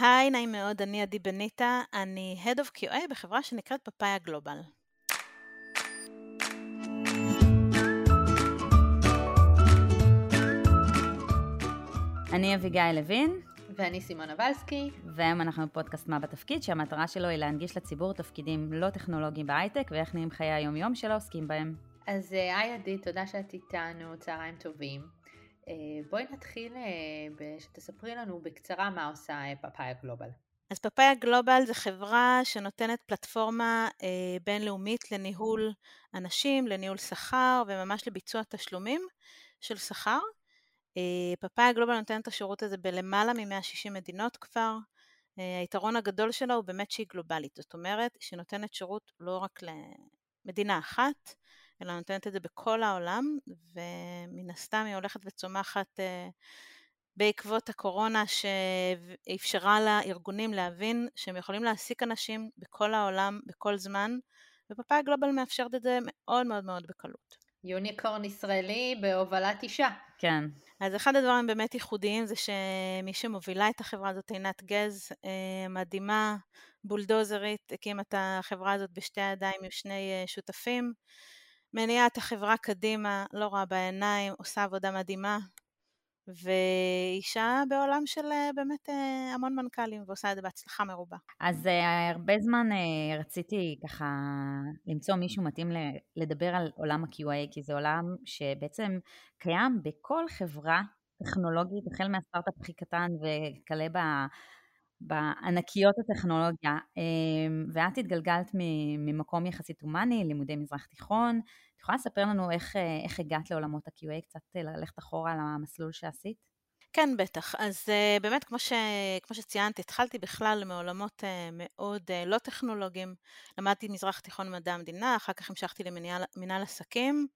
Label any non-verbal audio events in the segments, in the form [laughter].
היי, נעים מאוד, אני עדי בניטה, אני Head of QA בחברה שנקראת פאפאיה גלובל. אני אביגיל לוין. ואני סימונה ולסקי. והיום אנחנו בפודקאסט מה בתפקיד, שהמטרה שלו היא להנגיש לציבור תפקידים לא טכנולוגיים בהייטק, ואיך נראים חיי היום-יום של העוסקים בהם. אז אה, היי עדי, תודה שאת איתנו, צהריים טובים. אה, בואי נתחיל אה, שתספרי לנו בקצרה מה עושה פאפאיה גלובל. אז פאפאיה גלובל זה חברה שנותנת פלטפורמה אה, בינלאומית לניהול אנשים, לניהול שכר וממש לביצוע תשלומים של שכר. אה, פאפאיה גלובל נותנת את השירות הזה בלמעלה מ-160 מדינות כבר. אה, היתרון הגדול שלה הוא באמת שהיא גלובלית, זאת אומרת שהיא נותנת שירות לא רק למדינה אחת, אלא נותנת את זה בכל העולם, ומן הסתם היא הולכת וצומחת אה, בעקבות הקורונה שאפשרה לארגונים להבין שהם יכולים להעסיק אנשים בכל העולם, בכל זמן, ופאפאיה גלובל מאפשרת את זה מאוד מאוד מאוד בקלות. יוניקורן ישראלי בהובלת אישה. כן. אז אחד הדברים באמת ייחודיים זה שמי שמובילה את החברה הזאת, עינת גז, אה, מדהימה, בולדוזרית, הקימה את החברה הזאת בשתי ידיים עם שני אה, שותפים. מניעה את החברה קדימה, לא רואה בעיניים, עושה עבודה מדהימה, ואישה בעולם של אה, באמת אה, המון מנכ"לים, ועושה את זה בהצלחה מרובה. אז uh, הרבה זמן רציתי ככה למצוא מישהו מתאים לדבר על עולם ה-QA, כי זה עולם שבעצם קיים בכל חברה טכנולוגית, החל מהסטארט-אפ הכי קטן וכלה בענקיות הטכנולוגיה, אמ, ואת התגלגלת ממקום יחסית הומני, לימודי מזרח תיכון. את יכולה לספר לנו איך, אה, איך הגעת לעולמות ה-QA, קצת אה, ללכת אחורה על המסלול שעשית? כן, בטח. אז uh, באמת, כמו, ש, כמו שציינתי, התחלתי בכלל מעולמות מאוד לא טכנולוגיים. למדתי מזרח תיכון מדע המדינה, אחר כך המשכתי למנהל עסקים,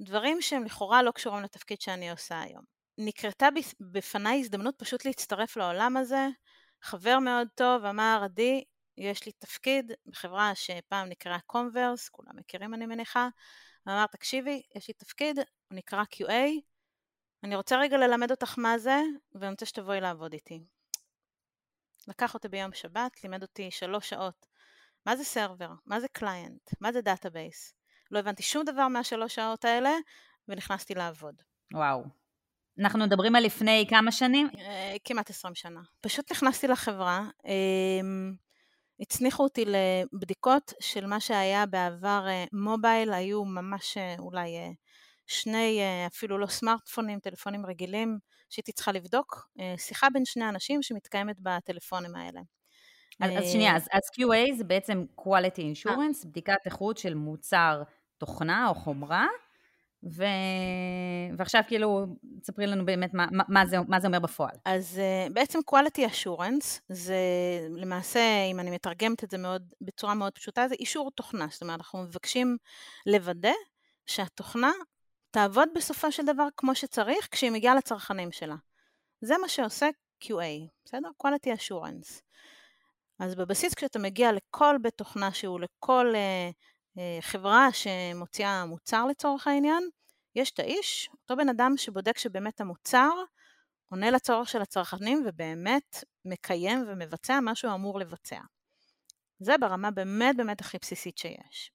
דברים שהם לכאורה לא קשורים לתפקיד שאני עושה היום. נקרתה בפניי הזדמנות פשוט להצטרף לעולם הזה, חבר מאוד טוב אמר, עדי, יש לי תפקיד בחברה שפעם נקראה Comverse, כולם מכירים אני מניחה, ואמר, תקשיבי, יש לי תפקיד, הוא נקרא QA, אני רוצה רגע ללמד אותך מה זה, ואני רוצה שתבואי לעבוד איתי. לקח אותי ביום שבת, לימד אותי שלוש שעות. מה זה server? מה זה client? מה זה database? לא הבנתי שום דבר מהשלוש שעות האלה, ונכנסתי לעבוד. וואו. אנחנו מדברים על לפני כמה שנים? אה, כמעט 20 שנה. פשוט נכנסתי לחברה, אמ, הצניחו אותי לבדיקות של מה שהיה בעבר אה, מובייל, היו ממש אה, אולי שני, אפילו לא סמארטפונים, טלפונים רגילים, שהייתי צריכה לבדוק, שיחה בין שני אנשים שמתקיימת בטלפונים האלה. אז, אז שנייה, אז, אז QA זה בעצם quality insurance, בדיקת איכות של מוצר תוכנה או חומרה, ו... ועכשיו כאילו, תספרי לנו באמת מה, מה, זה, מה זה אומר בפועל. אז uh, בעצם quality assurance זה למעשה, אם אני מתרגמת את זה מאוד, בצורה מאוד פשוטה, זה אישור תוכנה. זאת אומרת, אנחנו מבקשים לוודא שהתוכנה תעבוד בסופו של דבר כמו שצריך כשהיא מגיעה לצרכנים שלה. זה מה שעושה QA, בסדר? quality assurance. אז בבסיס כשאתה מגיע לכל בית תוכנה שהוא, לכל uh, uh, חברה שמוציאה מוצר לצורך העניין, יש את האיש, אותו בן אדם שבודק שבאמת המוצר עונה לצורך של הצרכנים ובאמת מקיים ומבצע מה שהוא אמור לבצע. זה ברמה באמת באמת הכי בסיסית שיש.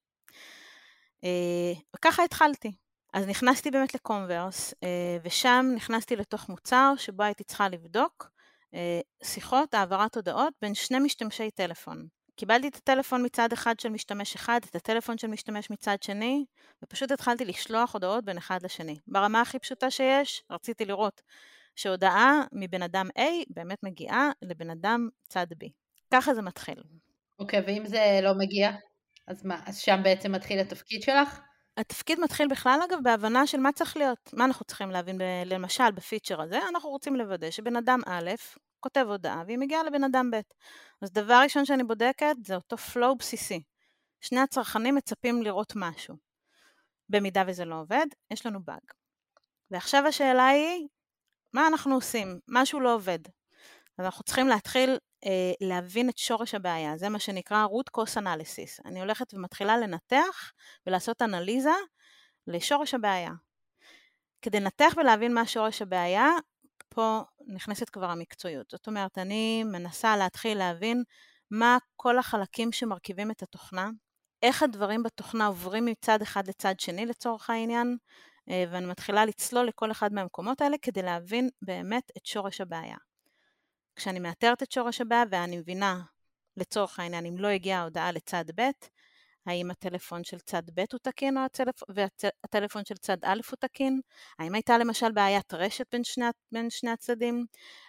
אה, וככה התחלתי. אז נכנסתי באמת לקומברס, אה, ושם נכנסתי לתוך מוצר שבו הייתי צריכה לבדוק אה, שיחות, העברת הודעות בין שני משתמשי טלפון. קיבלתי את הטלפון מצד אחד של משתמש אחד, את הטלפון של משתמש מצד שני, ופשוט התחלתי לשלוח הודעות בין אחד לשני. ברמה הכי פשוטה שיש, רציתי לראות שהודעה מבן אדם A באמת מגיעה לבן אדם צד B. ככה זה מתחיל. אוקיי, okay, ואם זה לא מגיע? אז מה, אז שם בעצם מתחיל התפקיד שלך? התפקיד מתחיל בכלל אגב בהבנה של מה צריך להיות, מה אנחנו צריכים להבין ב, למשל בפיצ'ר הזה, אנחנו רוצים לוודא שבן אדם א' כותב הודעה והיא מגיעה לבן אדם ב'. אז דבר ראשון שאני בודקת זה אותו flow בסיסי. שני הצרכנים מצפים לראות משהו. במידה וזה לא עובד, יש לנו באג. ועכשיו השאלה היא, מה אנחנו עושים? משהו לא עובד. אז אנחנו צריכים להתחיל אה, להבין את שורש הבעיה, זה מה שנקרא root cause analysis. אני הולכת ומתחילה לנתח ולעשות אנליזה לשורש הבעיה. כדי לנתח ולהבין מה שורש הבעיה, ופה נכנסת כבר המקצועיות. זאת אומרת, אני מנסה להתחיל להבין מה כל החלקים שמרכיבים את התוכנה, איך הדברים בתוכנה עוברים מצד אחד לצד שני לצורך העניין, אה, ואני מתחילה לצלול לכל אחד מהמקומות האלה כדי להבין באמת את שורש הבעיה. כשאני מאתרת את שורש הבעיה ואני מבינה, לצורך העניין, אם לא הגיעה ההודעה לצד ב', האם הטלפון של צד ב' הוא תקין או הצלפ... והטלפון של צד א' הוא תקין? האם הייתה למשל בעיית רשת בין שני, בין שני הצדדים?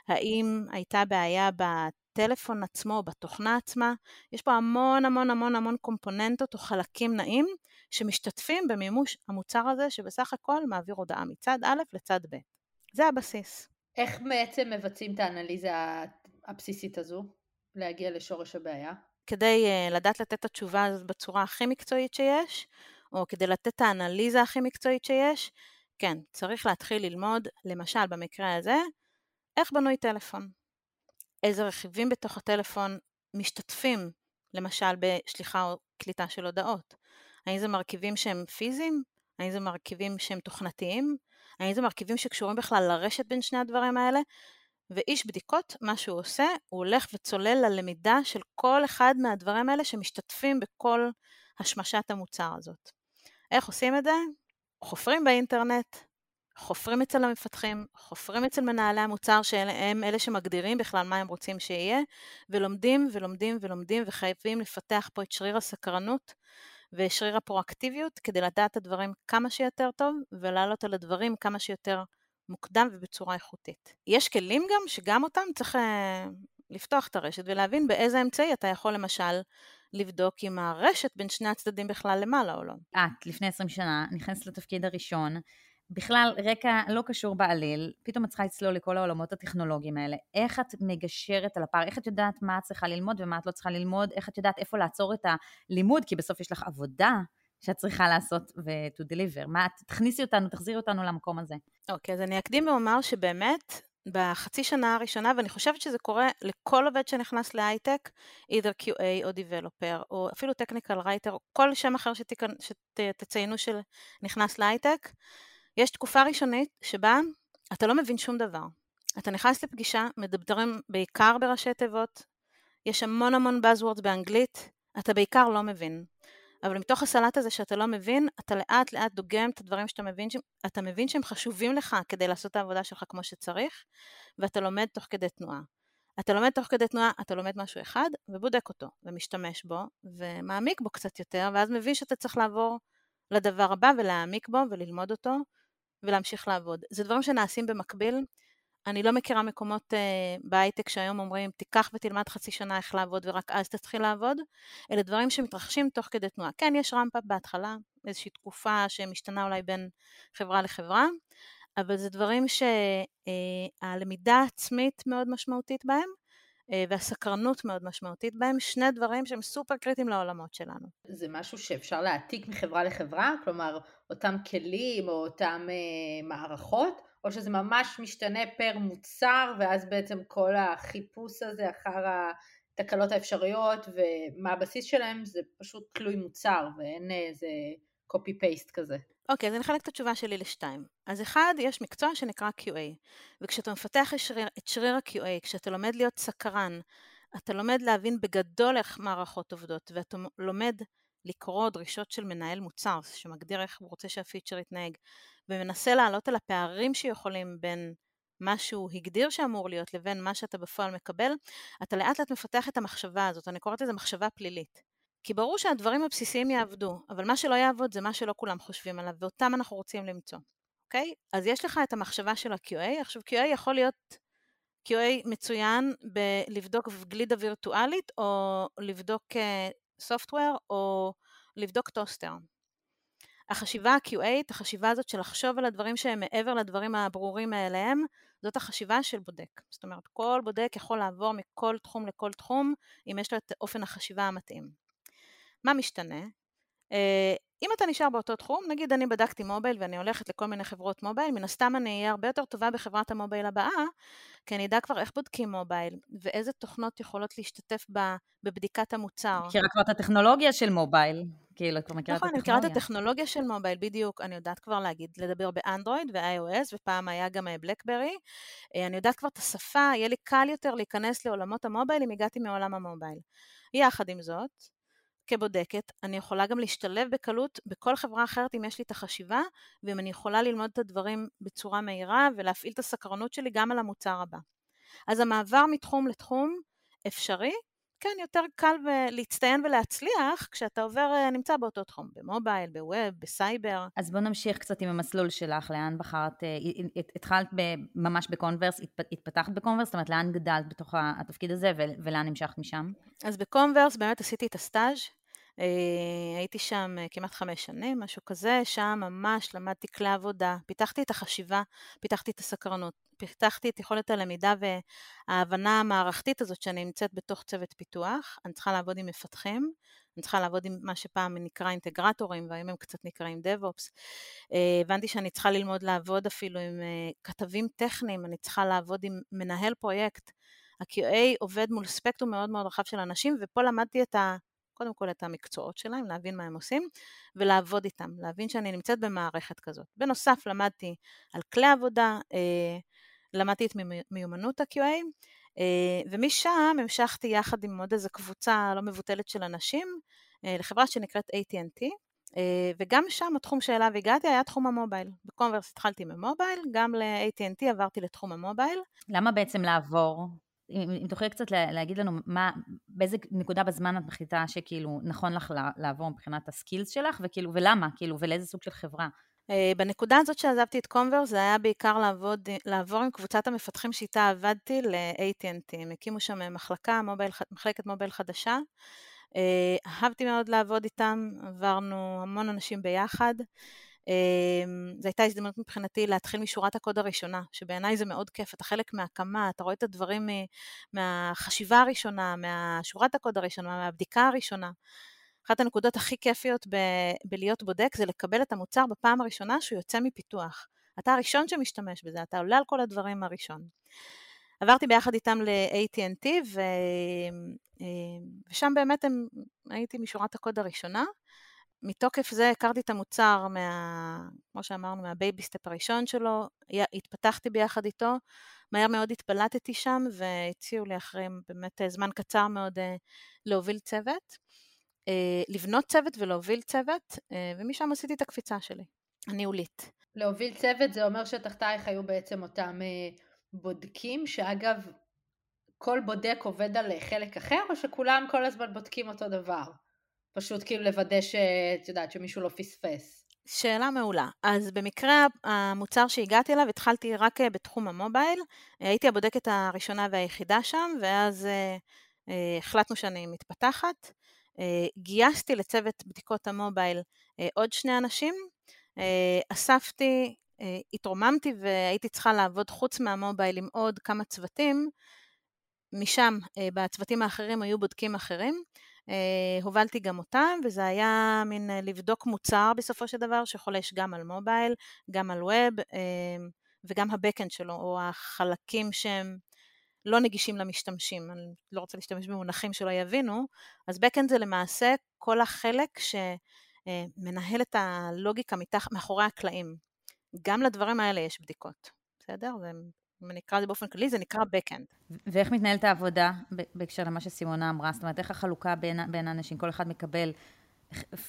האם הייתה בעיה בטלפון עצמו או בתוכנה עצמה? יש פה המון המון המון המון קומפוננטות או חלקים נעים שמשתתפים במימוש המוצר הזה שבסך הכל מעביר הודעה מצד א' לצד ב'. זה הבסיס. איך בעצם מבצעים את האנליזה הבסיסית הזו? להגיע לשורש הבעיה? כדי uh, לדעת לתת את התשובה הזאת בצורה הכי מקצועית שיש, או כדי לתת את האנליזה הכי מקצועית שיש, כן, צריך להתחיל ללמוד, למשל במקרה הזה, איך בנוי טלפון. איזה רכיבים בתוך הטלפון משתתפים, למשל בשליחה או קליטה של הודעות. האם זה מרכיבים שהם פיזיים? האם זה מרכיבים שהם תוכנתיים? האם זה מרכיבים שקשורים בכלל לרשת בין שני הדברים האלה? ואיש בדיקות, מה שהוא עושה, הוא הולך וצולל ללמידה של כל אחד מהדברים האלה שמשתתפים בכל השמשת המוצר הזאת. איך עושים את זה? חופרים באינטרנט, חופרים אצל המפתחים, חופרים אצל מנהלי המוצר שהם אלה שמגדירים בכלל מה הם רוצים שיהיה, ולומדים ולומדים ולומדים וחייבים לפתח פה את שריר הסקרנות ושריר הפרואקטיביות כדי לדעת את הדברים כמה שיותר טוב ולעלות על הדברים כמה שיותר מוקדם ובצורה איכותית. יש כלים גם שגם אותם צריך אה, לפתוח את הרשת ולהבין באיזה אמצעי אתה יכול למשל לבדוק אם הרשת בין שני הצדדים בכלל למעלה או לא. את, לפני 20 שנה, נכנסת לתפקיד הראשון, בכלל רקע לא קשור בעליל, פתאום את צריכה לצלול לכל העולמות הטכנולוגיים האלה. איך את מגשרת על הפער? איך את יודעת מה את צריכה ללמוד ומה את לא צריכה ללמוד? איך את יודעת איפה לעצור את הלימוד? כי בסוף יש לך עבודה שאת צריכה לעשות ו-to deliver. מה, תכניסי אותנו, תחזירי אותנו למקום הזה. אוקיי, okay, אז אני אקדים ואומר שבאמת, בחצי שנה הראשונה, ואני חושבת שזה קורה לכל עובד שנכנס להייטק, either QA או Developer, או אפילו Technical Writer, או כל שם אחר שתציינו שנכנס להייטק, יש תקופה ראשונית שבה אתה לא מבין שום דבר. אתה נכנס לפגישה, מדברים בעיקר בראשי תיבות, יש המון המון Buzzwords באנגלית, אתה בעיקר לא מבין. אבל מתוך הסלט הזה שאתה לא מבין, אתה לאט לאט דוגם את הדברים שאתה מבין, אתה מבין שהם חשובים לך כדי לעשות את העבודה שלך כמו שצריך, ואתה לומד תוך כדי תנועה. אתה לומד תוך כדי תנועה, אתה לומד משהו אחד, ובודק אותו, ומשתמש בו, ומעמיק בו קצת יותר, ואז מבין שאתה צריך לעבור לדבר הבא ולהעמיק בו וללמוד אותו, ולהמשיך לעבוד. זה דברים שנעשים במקביל, אני לא מכירה מקומות uh, בהייטק שהיום אומרים תיקח ותלמד חצי שנה איך לעבוד ורק אז תתחיל לעבוד, אלה דברים שמתרחשים תוך כדי תנועה. כן, יש רמפה בהתחלה, איזושהי תקופה שמשתנה אולי בין חברה לחברה, אבל זה דברים שהלמידה אה, העצמית מאוד משמעותית בהם, uh, והסקרנות מאוד משמעותית בהם, שני דברים שהם סופר קריטיים לעולמות שלנו. זה משהו שאפשר להעתיק מחברה לחברה? כלומר, אותם כלים או אותם uh, מערכות? או שזה ממש משתנה פר מוצר, ואז בעצם כל החיפוש הזה אחר התקלות האפשריות ומה הבסיס שלהם, זה פשוט תלוי מוצר, ואין איזה copy-paste כזה. אוקיי, okay, אז אני אחלק את התשובה שלי לשתיים. אז אחד, יש מקצוע שנקרא QA, וכשאתה מפתח את שריר, ה-QA, כשאתה לומד להיות סקרן, אתה לומד להבין בגדול איך מערכות עובדות, ואתה לומד לקרוא דרישות של מנהל מוצר, שמגדיר איך הוא רוצה שהפיצ'ר יתנהג, ומנסה לעלות על הפערים שיכולים בין מה שהוא הגדיר שאמור להיות לבין מה שאתה בפועל מקבל, אתה לאט לאט מפתח את המחשבה הזאת, אני קוראת לזה מחשבה פלילית. כי ברור שהדברים הבסיסיים יעבדו, אבל מה שלא יעבוד זה מה שלא כולם חושבים עליו, ואותם אנחנו רוצים למצוא, אוקיי? אז יש לך את המחשבה של ה-QA, עכשיו QA יכול להיות QA מצוין בלבדוק גלידה וירטואלית, או לבדוק software, או לבדוק טוסטר. החשיבה ה-QA, החשיבה הזאת של לחשוב על הדברים שהם מעבר לדברים הברורים מאליהם, זאת החשיבה של בודק. זאת אומרת, כל בודק יכול לעבור מכל תחום לכל תחום, אם יש לו את אופן החשיבה המתאים. מה משתנה? אם אתה נשאר באותו תחום, נגיד אני בדקתי mobile ואני הולכת לכל מיני חברות mobile, מן הסתם אני אהיה הרבה יותר טובה בחברת ה mobile הבאה, כי אני אדע כבר איך בודקים mobile, ואיזה תוכנות יכולות להשתתף בבדיקת המוצר. מכירה כבר את הטכנולוגיה של מובייל, כאילו, את כבר מכירה נכון, את אני מכירה את הטכנולוגיה. הטכנולוגיה של מובייל, בדיוק, אני יודעת כבר להגיד, לדבר באנדרואיד ו-iOS, ופעם היה גם בלקברי. אני יודעת כבר את השפה, יהיה לי קל יותר להיכנס לעולמות המובייל אם הגעתי מעולם המובייל. יחד עם זאת, כבודקת, אני יכולה גם להשתלב בקלות בכל חברה אחרת אם יש לי את החשיבה, ואם אני יכולה ללמוד את הדברים בצורה מהירה ולהפעיל את הסקרנות שלי גם על המוצר הבא. אז המעבר מתחום לתחום אפשרי, כן, יותר קל להצטיין ולהצליח כשאתה עובר, אה, נמצא באותו תחום, ב mobile, ב web, בסייבר. אז בוא נמשיך קצת עם המסלול שלך, לאן בחרת, אה, התחלת ממש ב Comverse, התפתחת ב Comverse, זאת אומרת, לאן גדלת בתוך התפקיד הזה ולאן המשכת משם? אז ב Comverse באמת עשיתי את הסטאז', הייתי שם כמעט חמש שנים, משהו כזה, שם ממש למדתי כלי עבודה, פיתחתי את החשיבה, פיתחתי את הסקרנות, פיתחתי את יכולת הלמידה וההבנה המערכתית הזאת שאני נמצאת בתוך צוות פיתוח, אני צריכה לעבוד עם מפתחים, אני צריכה לעבוד עם מה שפעם נקרא אינטגרטורים והיום הם קצת נקראים DevOps. אה, הבנתי שאני צריכה ללמוד לעבוד אפילו עם אה, כתבים טכניים, אני צריכה לעבוד עם מנהל פרויקט. ה-QA עובד מול ספקטרום מאוד מאוד רחב של אנשים, ופה למדתי את ה... קודם כל את המקצועות שלהם, להבין מה הם עושים, ולעבוד איתם, להבין שאני נמצאת במערכת כזאת. בנוסף למדתי על כלי עבודה, אה, למדתי את מיומנות ה-QA, אה, ומשם המשכתי יחד עם עוד איזו קבוצה לא מבוטלת של אנשים אה, לחברה שנקראת AT&T, וגם שם התחום שאליו הגעתי היה תחום המובייל. בקונברס התחלתי ממובייל, גם ל-AT&T עברתי לתחום המובייל. למה בעצם לעבור? אם, אם תוכלי קצת להגיד לנו מה, באיזה נקודה בזמן את מחליטה שכאילו נכון לך לעבור מבחינת הסקילס שלך, וכאילו, ולמה, כאילו, ולאיזה סוג של חברה? אה, בנקודה הזאת שעזבתי את קונברס זה היה בעיקר לעבוד, לעבור עם קבוצת המפתחים שאיתה עבדתי ל-AT&T. הם הקימו שם מחלקה, מובייל, מחלקת מובייל חדשה. אה, אהבתי מאוד לעבוד איתם, עברנו המון אנשים ביחד. אה, זו הייתה הזדמנות מבחינתי להתחיל משורת הקוד הראשונה, שבעיניי זה מאוד כיף, אתה חלק מהקמה, אתה רואה את הדברים מהחשיבה הראשונה, מהשורת הקוד הראשונה, מהבדיקה הראשונה. אחת הנקודות הכי כיפיות ב- בלהיות בודק זה לקבל את המוצר בפעם הראשונה שהוא יוצא מפיתוח. אתה הראשון שמשתמש בזה, אתה עולה על כל הדברים הראשון. עברתי ביחד איתם ל-AT&T ו... אה, ושם באמת הם, הייתי משורת הקוד הראשונה. מתוקף זה הכרתי את המוצר, מה, כמו שאמרנו, מה baby step הראשון שלו, התפתחתי ביחד איתו, מהר מאוד התבלטתי שם והציעו לי אחרי באמת זמן קצר מאוד אה, להוביל צוות. אה, לבנות צוות ולהוביל צוות, אה, ומשם עשיתי את הקפיצה שלי, הניהולית. להוביל צוות זה אומר שתחתייך היו בעצם אותם אה, בודקים, שאגב, כל בודק עובד על חלק אחר, או שכולם כל הזמן בודקים אותו דבר? פשוט כאילו לוודא שאת יודעת, שמישהו לא פספס. שאלה מעולה. אז במקרה המוצר שהגעתי אליו, התחלתי רק בתחום המובייל. הייתי הבודקת הראשונה והיחידה שם, ואז החלטנו שאני מתפתחת. אה, גייסתי לצוות בדיקות המובייל אה, עוד שני אנשים, אה, אספתי, התרוממתי והייתי צריכה לעבוד חוץ מהמובייל עם עוד כמה צוותים, משם בצוותים האחרים היו בודקים אחרים, הובלתי גם אותם וזה היה מין לבדוק מוצר בסופו של דבר שחולש גם על מובייל, גם על ווב וגם הבקאנד שלו או החלקים שהם לא נגישים למשתמשים, אני לא רוצה להשתמש במונחים שלא יבינו, אז Backend זה למעשה כל החלק שמנהל את הלוגיקה מתח, מאחורי הקלעים. גם לדברים האלה יש בדיקות, בסדר? אם אני אקרא את זה באופן כללי, זה נקרא Backend. ואיך מתנהלת העבודה בהקשר למה שסימונה אמרה? זאת אומרת, איך החלוקה בין, בין האנשים? כל אחד מקבל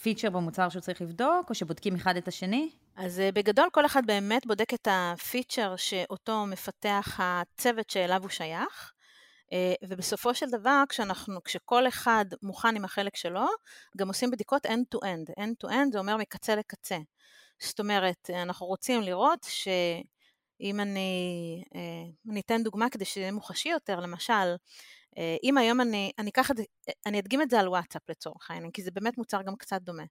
פיצ'ר במוצר שהוא צריך לבדוק, או שבודקים אחד את השני? אז אה, בגדול כל אחד באמת בודק את הפיצ'ר שאותו מפתח הצוות שאליו הוא שייך, אה, ובסופו של דבר כשאנחנו, כשכל אחד מוכן עם החלק שלו, גם עושים בדיקות end-to-end. end-to-end זה אומר מקצה לקצה. זאת אומרת, אנחנו רוצים לראות שאם אני, אה, אני אתן דוגמה כדי שזה יהיה מוחשי יותר, למשל, אם היום אני, אני אקח את זה, אני אדגים את זה על וואטסאפ לצורך העניין, כי זה באמת מוצר גם קצת דומה.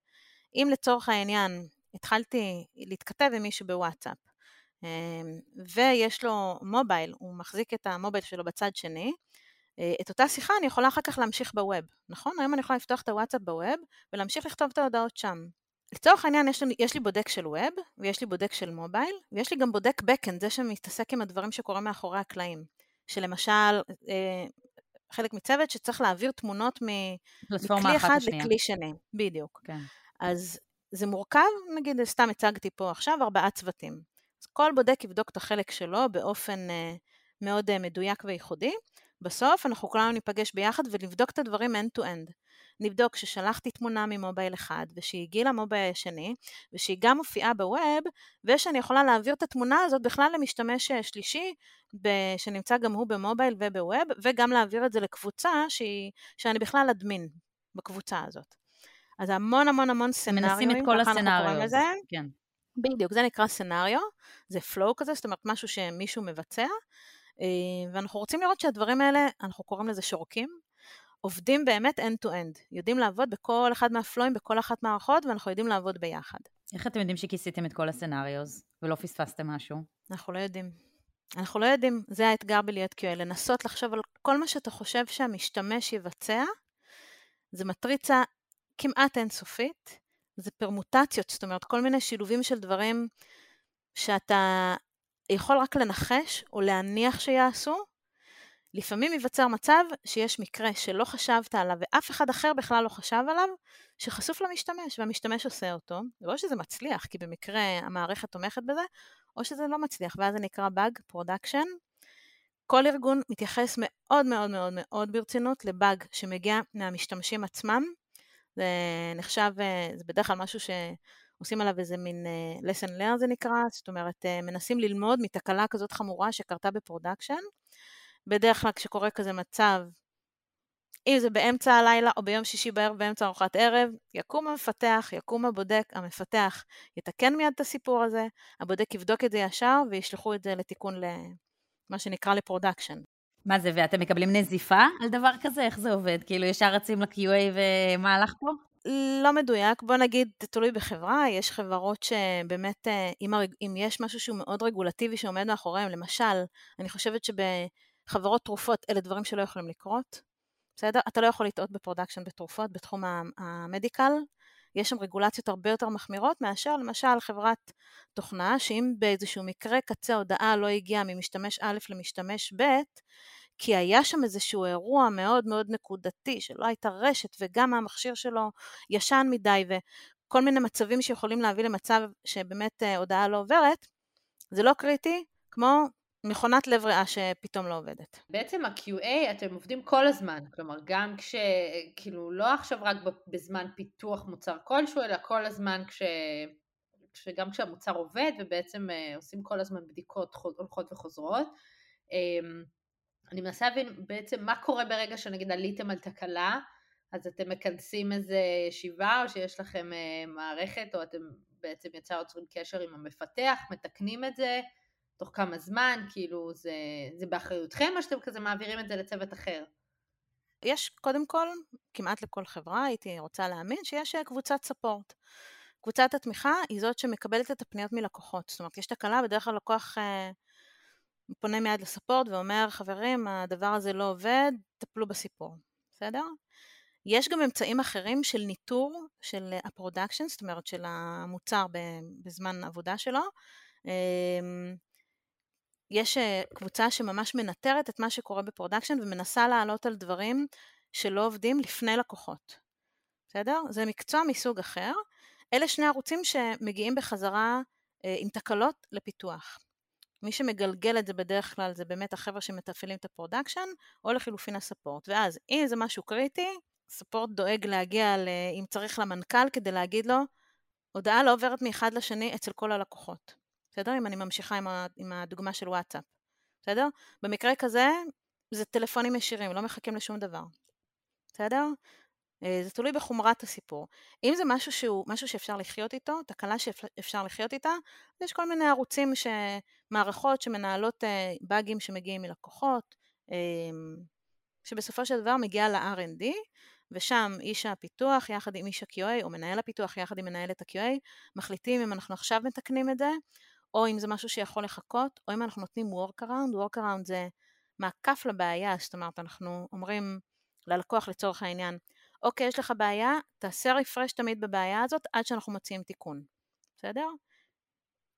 אם לצורך העניין התחלתי להתכתב עם מישהו בוואטסאפ, אמ, ויש לו מובייל, הוא מחזיק את המובייל שלו בצד שני, אה, את אותה שיחה אני יכולה אחר כך להמשיך בווב, נכון? היום אני יכולה לפתוח את הוואטסאפ בווב ולהמשיך לכתוב את ההודעות שם. לצורך העניין יש לי, יש לי בודק של ווב, ויש לי בודק של מובייל, ויש לי גם בודק backend, זה שמתעסק עם הדברים שקורים מאחורי הקלעים. שלמשל, אה, חלק מצוות שצריך להעביר תמונות מכלי אחד לכלי שני. בדיוק. כן. אז זה מורכב, נגיד, סתם הצגתי פה עכשיו ארבעה צוותים. אז כל בודק יבדוק את החלק שלו באופן אה, מאוד אה, מדויק וייחודי. בסוף אנחנו כולנו ניפגש ביחד ונבדוק את הדברים end-to-end. נבדוק ששלחתי תמונה ממובייל אחד, ושהיא הגיעה למובייל השני, ושהיא גם מופיעה בווב, ושאני יכולה להעביר את התמונה הזאת בכלל למשתמש אה, שלישי, שנמצא גם הוא במובייל ובווב, וגם להעביר את זה לקבוצה שהיא, שאני בכלל אדמין בקבוצה הזאת. אז המון המון המון סצנריו. מנסים את כל הסצנריו. כן. בדיוק, זה נקרא סצנריו, זה פלואו כזה, זאת אומרת משהו שמישהו מבצע, אה, ואנחנו רוצים לראות שהדברים האלה, אנחנו קוראים לזה שורקים, עובדים באמת end-to-end, יודעים לעבוד בכל אחד מהפלואים, בכל אחת מהערכות, ואנחנו יודעים לעבוד ביחד. איך אתם יודעים שכיסיתם את כל הסצנריוז ולא פספסתם משהו? אנחנו לא יודעים. אנחנו לא יודעים, זה האתגר בלהיות QA, לנסות לחשוב על כל מה שאתה חושב שהמשתמש יבצע, זה מטריצה כמעט אינסופית, זה פרמוטציות, זאת אומרת כל מיני שילובים של דברים שאתה יכול רק לנחש או להניח שיעשו, לפעמים ייווצר מצב שיש מקרה שלא חשבת עליו ואף אחד אחר בכלל לא חשב עליו, שחשוף למשתמש, והמשתמש עושה אותו, או שזה מצליח, כי במקרה המערכת תומכת בזה, או שזה לא מצליח, ואז זה נקרא באג production. כל ארגון מתייחס מאוד מאוד מאוד מאוד ברצינות לבאג שמגיע מהמשתמשים עצמם. זה נחשב, זה בדרך כלל משהו שעושים עליו איזה מין uh, lesson learn זה נקרא, זאת אומרת, uh, מנסים ללמוד מתקלה כזאת חמורה שקרתה ב production. בדרך כלל כשקורה כזה מצב, אם זה באמצע הלילה או ביום שישי בערב באמצע ארוחת ערב, יקום המפתח, יקום הבודק, המפתח יתקן מיד את הסיפור הזה, הבודק יבדוק את זה ישר וישלחו את זה לתיקון למה שנקרא ל production. מה זה, ואתם מקבלים נזיפה על דבר כזה? איך זה עובד? כאילו ישר רצים ל-QA ומה הלך פה? לא מדויק, בוא נגיד, תלוי בחברה, יש חברות שבאמת, אה, אם. אם יש משהו שהוא מאוד רגולטיבי שעומד מאחוריהם, למשל, אני חושבת שב... חברות תרופות אלה דברים שלא יכולים לקרות, בסדר? אתה לא יכול לטעות ב production בתרופות בתחום ה medical, יש שם רגולציות הרבה יותר מחמירות מאשר למשל חברת תוכנה, שאם באיזשהו מקרה קצה הודעה לא הגיעה ממשתמש א' למשתמש ב', כי היה שם איזשהו אירוע מאוד מאוד נקודתי, שלא הייתה רשת וגם המכשיר שלו ישן מדי וכל מיני מצבים שיכולים להביא למצב שבאמת אה, הודעה לא עוברת, זה לא קריטי, כמו מכונת לב ריאה שפתאום לא עובדת. בעצם ה-QA אתם עובדים כל הזמן, כלומר גם כש... כאילו לא עכשיו רק בזמן פיתוח מוצר כלשהו, אלא כל הזמן כש... שגם כשהמוצר עובד ובעצם uh, עושים כל הזמן בדיקות הולכות וחוזרות. Um, אני מנסה להבין בעצם מה קורה ברגע שנגיד עליתם על תקלה, אז אתם מכנסים איזה ישיבה או שיש לכם uh, מערכת או אתם בעצם יצא יוצרים קשר עם המפתח, מתקנים את זה, תוך כמה זמן, כאילו זה, זה באחריותכם או שאתם כזה מעבירים את זה לצוות אחר? יש קודם כל, כמעט לכל חברה, הייתי רוצה להאמין שיש אה, קבוצת ספורט. קבוצת התמיכה היא זאת שמקבלת את הפניות מלקוחות. זאת אומרת, יש תקלה, בדרך כלל לקוח אה, פונה מיד לספורט ואומר, חברים, הדבר הזה לא עובד, טפלו בסיפור, בסדר? יש גם אמצעים אחרים של ניטור של ה production, זאת אומרת של המוצר בזמן עבודה שלו. אמ, יש אה, קבוצה שממש מנטרת את מה שקורה ב production ומנסה לעלות על דברים שלא עובדים לפני לקוחות. בסדר? זה מקצוע מסוג אחר. אלה שני ערוצים שמגיעים בחזרה אה, עם תקלות לפיתוח. מי שמגלגל את זה בדרך כלל זה באמת החבר'ה שמתפעלים את ה production, או לחילופין הספורט. ואז אם זה משהו קריטי, ספורט דואג להגיע, ל... אם צריך למנכ"ל, כדי להגיד לו, הודעה לא עוברת מאחד לשני אצל כל הלקוחות. בסדר? אם אני ממשיכה עם, ה, עם הדוגמה של וואטסאפ, בסדר? במקרה כזה זה טלפונים ישירים, לא מחכים לשום דבר, בסדר? אה, זה תלוי בחומרת הסיפור. אם זה משהו שהוא משהו שאפשר לחיות איתו, תקלה שאפשר לחיות איתה, יש כל מיני ערוצים, ש... מערכות שמנהלות אה, באגים שמגיעים מלקוחות, אמ, שבסופו של דבר מגיעה ל-R&D, ושם איש הפיתוח יחד עם איש ה-QA, או מנהל הפיתוח יחד עם מנהלת ה-QA, מחליטים אם אנחנו עכשיו מתקנים את זה, או אם זה משהו שיכול לחכות, או אם אנחנו נותנים workaround, workaround זה מעקף לבעיה, זאת אומרת אנחנו אומרים ללקוח לצורך העניין, אוקיי, יש לך בעיה, תעשה רפרש תמיד בבעיה הזאת עד שאנחנו מציעים תיקון, בסדר?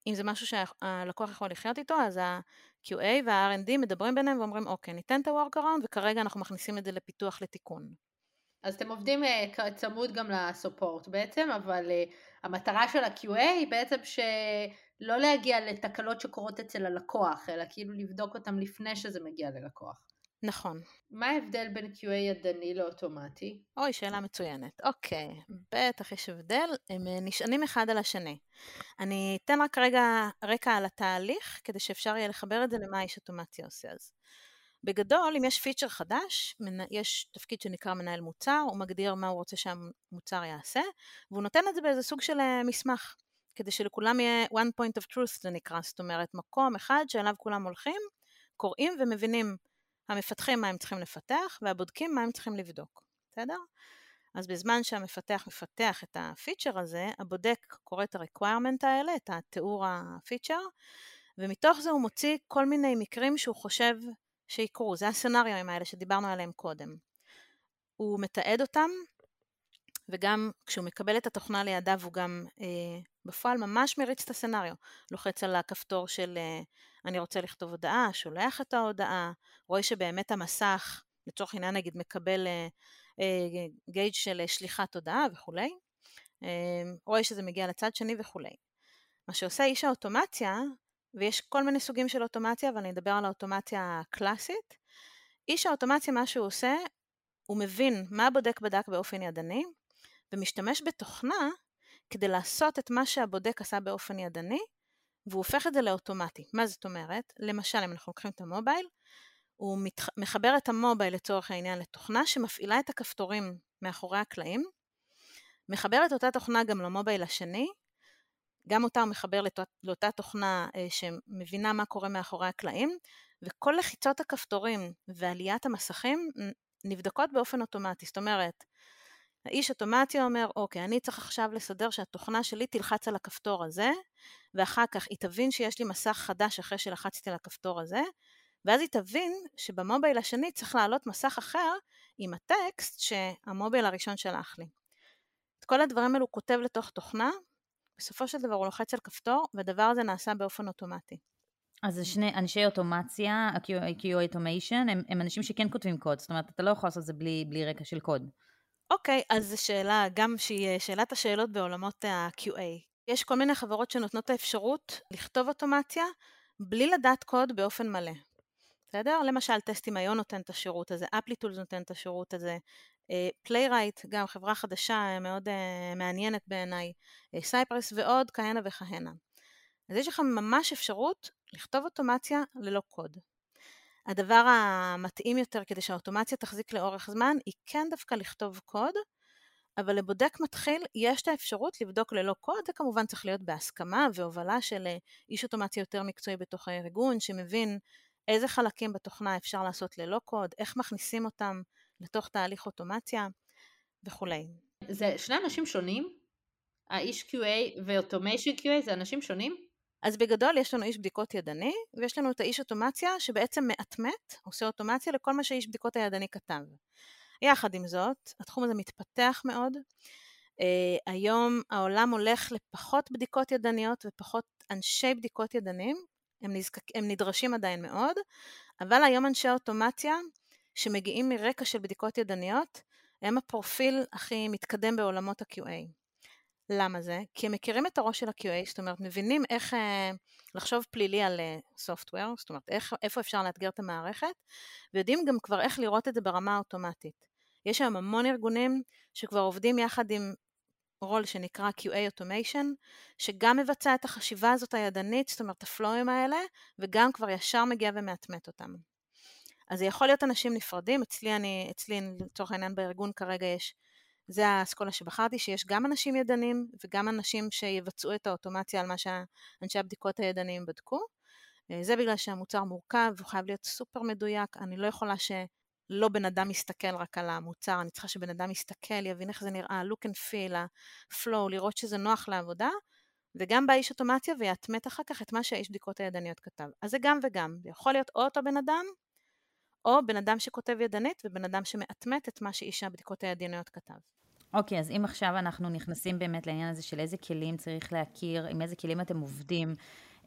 אם זה משהו שהלקוח יכול לחיות איתו, אז ה-QA וה-R&D מדברים ביניהם ואומרים, אוקיי, ניתן את ה-workaround וכרגע אנחנו מכניסים את זה לפיתוח לתיקון. אז אתם עובדים uh, צמוד גם לסופורט בעצם, אבל uh, המטרה של ה-QA היא בעצם שלא להגיע לתקלות שקורות אצל הלקוח, אלא כאילו לבדוק אותם לפני שזה מגיע ללקוח. נכון. מה ההבדל בין QA ידני לאוטומטי? אוי, שאלה מצוינת. אוקיי, בטח יש הבדל, הם אה, נשענים אחד על השני. אני אתן רק רגע רקע על התהליך, כדי שאפשר יהיה לחבר את זה למה איש אוטומציה עושה אז. בגדול, אם יש פיצ'ר חדש, יש תפקיד שנקרא מנהל מוצר, הוא מגדיר מה הוא רוצה שהמוצר יעשה, והוא נותן את זה באיזה סוג של אה, מסמך, כדי שלכולם יהיה one point of truth זה נקרא, זאת אומרת, מקום אחד שאליו כולם הולכים, קוראים ומבינים המפתחים מה הם צריכים לפתח, והבודקים מה הם צריכים לבדוק, בסדר? אז בזמן שהמפתח מפתח את הפיצ'ר הזה, הבודק קורא את ה-requirement האלה, את התיאור הפיצ'ר, ומתוך זה הוא מוציא כל מיני מקרים שהוא חושב שיקרו, זה הסצנריואים האלה שדיברנו עליהם קודם. הוא מתעד אותם, וגם כשהוא מקבל את התוכנה לידיו הוא גם אה, בפועל ממש מריץ את הסצנריו. לוחץ על הכפתור של אה, אני רוצה לכתוב הודעה, שולח את ההודעה, רואה שבאמת המסך, לצורך העניין נגיד מקבל אה, אה, גייג' של שליחת הודעה וכולי, אה, רואה שזה מגיע לצד שני וכולי. מה שעושה איש האוטומציה, ויש כל מיני סוגים של אוטומציה, אבל אני אדבר על האוטומציה הקלאסית, איש האוטומציה מה שהוא עושה, הוא מבין מה הבודק בדק באופן ידני, ומשתמש בתוכנה כדי לעשות את מה שהבודק עשה באופן ידני, והוא הופך את זה לאוטומטי. מה זאת אומרת? למשל, אם אנחנו לוקחים את המובייל, הוא מתח... מחבר את המובייל לצורך העניין לתוכנה שמפעילה את הכפתורים מאחורי הקלעים, מחבר את אותה תוכנה גם למובייל השני, גם אותה הוא מחבר לאות... לאותה תוכנה אה, שמבינה מה קורה מאחורי הקלעים, וכל לחיצות הכפתורים ועליית המסכים נבדקות באופן אוטומטי. זאת אומרת, האיש אוטומטי אומר, אוקיי, אני צריך עכשיו לסדר שהתוכנה שלי תלחץ על הכפתור הזה, ואחר כך היא תבין שיש לי מסך חדש אחרי שלחצתי על הכפתור הזה, ואז היא תבין שבמובייל השני צריך לעלות מסך אחר עם הטקסט שהמובייל הראשון שלח לי. את כל הדברים האלו הוא כותב לתוך תוכנה, בסופו של דבר הוא לוחץ על כפתור, והדבר הזה נעשה באופן אוטומטי. אז זה שני אנשי אוטומציה, ה-QA automation, הם, הם אנשים שכן כותבים קוד, זאת אומרת, אתה לא יכול לעשות את זה בלי, בלי רקע של קוד. אוקיי, אז זו שאלה, גם שהיא שאלת השאלות בעולמות ה-QA. יש כל מיני חברות שנותנות האפשרות לכתוב אוטומציה בלי לדעת קוד באופן מלא. בסדר? למשל, Testim.io נותן את השירות הזה, Applitools נותן את השירות הזה, Playwright, uh, גם חברה חדשה מאוד uh, מעניינת בעיניי, Cypress ועוד כהנה וכהנה. אז יש לך ממש אפשרות לכתוב אוטומציה ללא קוד. הדבר המתאים יותר כדי שהאוטומציה תחזיק לאורך זמן היא כן דווקא לכתוב קוד, אבל לבודק מתחיל יש את האפשרות לבדוק ללא קוד, זה כמובן צריך להיות בהסכמה והובלה של אה, איש אוטומציה יותר מקצועי בתוך הארגון, שמבין איזה חלקים בתוכנה אפשר לעשות ללא קוד, איך מכניסים אותם לתוך תהליך אוטומציה וכולי. זה שני אנשים שונים? האיש QA ו automation QA זה אנשים שונים? אז בגדול יש לנו איש בדיקות ידני, ויש לנו את האיש אוטומציה שבעצם מאטמת, עושה אוטומציה לכל מה שאיש בדיקות הידני כתב. יחד עם זאת, התחום הזה מתפתח מאוד. Uh, היום העולם הולך לפחות בדיקות ידניות ופחות אנשי בדיקות ידנים, הם, נזקק, הם נדרשים עדיין מאוד, אבל היום אנשי אוטומציה שמגיעים מרקע של בדיקות ידניות, הם הפרופיל הכי מתקדם בעולמות ה-QA. למה זה? כי הם מכירים את הראש של ה-QA, זאת אומרת, מבינים איך אה, לחשוב פלילי על סופטוור, אה, זאת אומרת, איך, איפה אפשר לאתגר את המערכת, ויודעים גם כבר איך לראות את זה ברמה האוטומטית. יש היום המון ארגונים שכבר עובדים יחד עם רול שנקרא QA Automation, שגם מבצע את החשיבה הזאת הידנית, זאת אומרת, הפלואים האלה, וגם כבר ישר מגיע ומאטמת אותם. אז זה יכול להיות אנשים נפרדים, אצלי, אני, אצלי לצורך העניין בארגון כרגע יש זה האסכולה שבחרתי, שיש גם אנשים ידנים וגם אנשים שיבצעו את האוטומציה על מה שאנשי הבדיקות הידניים בדקו. אה, זה בגלל שהמוצר מורכב, הוא חייב להיות סופר מדויק, אני לא יכולה שלא בן אדם יסתכל רק על המוצר, אני צריכה שבן אדם יסתכל, יבין איך זה נראה, look and feel, ה-flow, לראות שזה נוח לעבודה, וגם באיש אוטומציה ויאטמת אחר כך את מה שהאיש בדיקות הידניות כתב. אז זה גם וגם, זה יכול להיות או אותו בן אדם, או בן אדם שכותב ידנית ובן אדם שמאטמת את מה שאיש הבדיקות הידניות כתב. אוקיי, okay, אז אם עכשיו אנחנו נכנסים באמת לעניין הזה של איזה כלים צריך להכיר, עם איזה כלים אתם עובדים,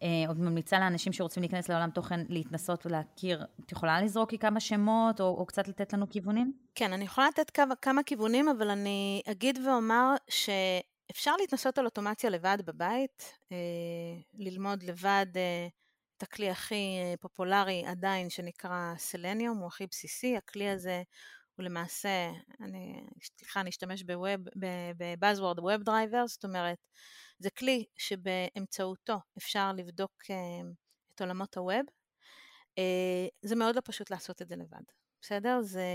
אה, עוד ממליצה לאנשים שרוצים להיכנס לעולם תוכן להתנסות ולהכיר, את יכולה לזרוק לי כמה שמות או, או קצת לתת לנו כיוונים? כן, אני יכולה לתת כמה, כמה כיוונים, אבל אני אגיד ואומר שאפשר להתנסות על אוטומציה לבד בבית, אה, ללמוד לבד אה, את הכלי הכי פופולרי עדיין שנקרא סלניום, הוא הכי בסיסי, הכלי הזה הוא למעשה, אני, סליחה, אני אשתמש ב buzzword WebDriver, זאת אומרת, זה כלי שבאמצעותו אפשר לבדוק אה, את עולמות הווב. אה, זה מאוד לא פשוט לעשות את זה לבד, בסדר? זה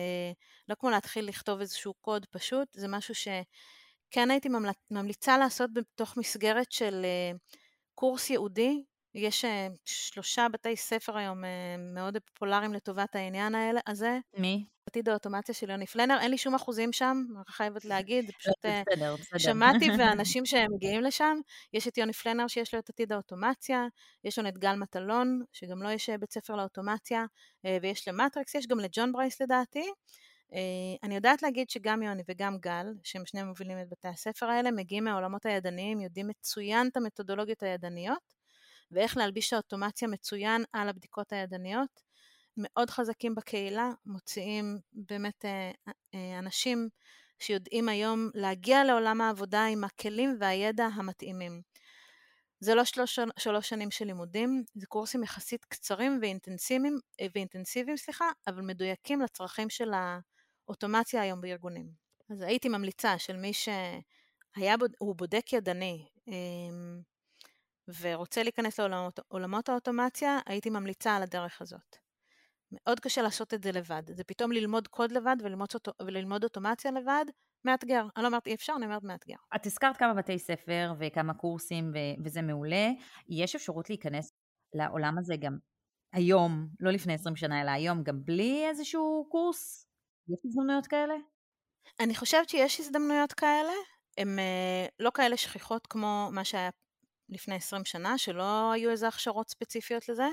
לא כמו להתחיל לכתוב איזשהו קוד פשוט, זה משהו שכן הייתי ממליצה לעשות בתוך מסגרת של אה, קורס ייעודי. יש שלושה בתי ספר היום מאוד פופולריים לטובת העניין הזה. מי? עתיד האוטומציה של יוני פלנר, אין לי שום אחוזים שם, אני חייבת [laughs] להגיד, לא, פשוט בסדר, בסדר. שמעתי [laughs] ואנשים שמגיעים לשם, יש את יוני פלנר שיש לו את עתיד האוטומציה, יש לנו את גל מטלון, שגם לו לא יש בית ספר לאוטומציה, ויש למטריקס, יש גם לג'ון ברייס לדעתי. אני יודעת להגיד שגם יוני וגם גל, שהם שניהם מובילים את בתי הספר האלה, מגיעים מהעולמות הידניים, יודעים מצוין את המתודולוגיות הידניות, ואיך להלביש האוטומציה מצוין על הבדיקות הידניות. מאוד חזקים בקהילה, מוציאים באמת אה, אה, אנשים שיודעים היום להגיע לעולם העבודה עם הכלים והידע המתאימים. זה לא שלוש, שלוש שנים של לימודים, זה קורסים יחסית קצרים ואינטנסיביים, אה, ואינטנסיביים סליחה, אבל מדויקים לצרכים של האוטומציה היום בארגונים. אז הייתי ממליצה של מי שהיה, הוא בודק ידני ורוצה להיכנס לעולמות האוטומציה, הייתי ממליצה על הדרך הזאת. מאוד קשה לעשות את זה לבד. זה פתאום ללמוד קוד לבד וללמוד, וללמוד אוטומציה לבד, מאתגר. אני לא אומרת אי אפשר, אני אומרת מאתגר. את הזכרת כמה בתי ספר וכמה קורסים ו- וזה מעולה. יש אפשרות להיכנס לעולם הזה גם היום, לא לפני 20 שנה, אלא היום, גם בלי איזשהו קורס? יש הזדמנויות כאלה? אני חושבת שיש הזדמנויות כאלה. הן אה, לא כאלה שכיחות כמו מה שהיה לפני 20 שנה, שלא היו איזה הכשרות ספציפיות לזה.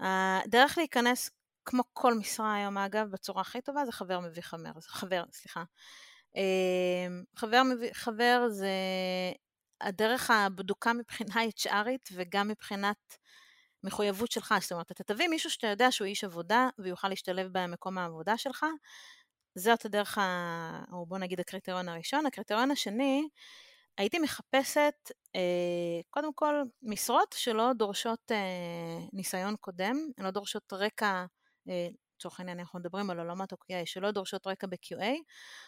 הדרך להיכנס כמו כל משרה היום אגב, בצורה הכי טובה זה חבר מביא חבר, חבר, סליחה. אמ, חבר מביא חבר זה הדרך הבדוקה מבחינה HRית וגם מבחינת מחויבות שלך, זאת אומרת, אתה תביא מישהו שאתה יודע שהוא איש עבודה ויוכל להשתלב במקום העבודה שלך, זאת הדרך, ה... או בוא נגיד הקריטריון הראשון. הקריטריון השני, הייתי מחפשת אה, קודם כל משרות שלא דורשות אה, ניסיון קודם, הן לא דורשות רקע אה, לצורך העניין אנחנו מדברים על עולמות ה-QA שלא דורשות רקע ב-QA,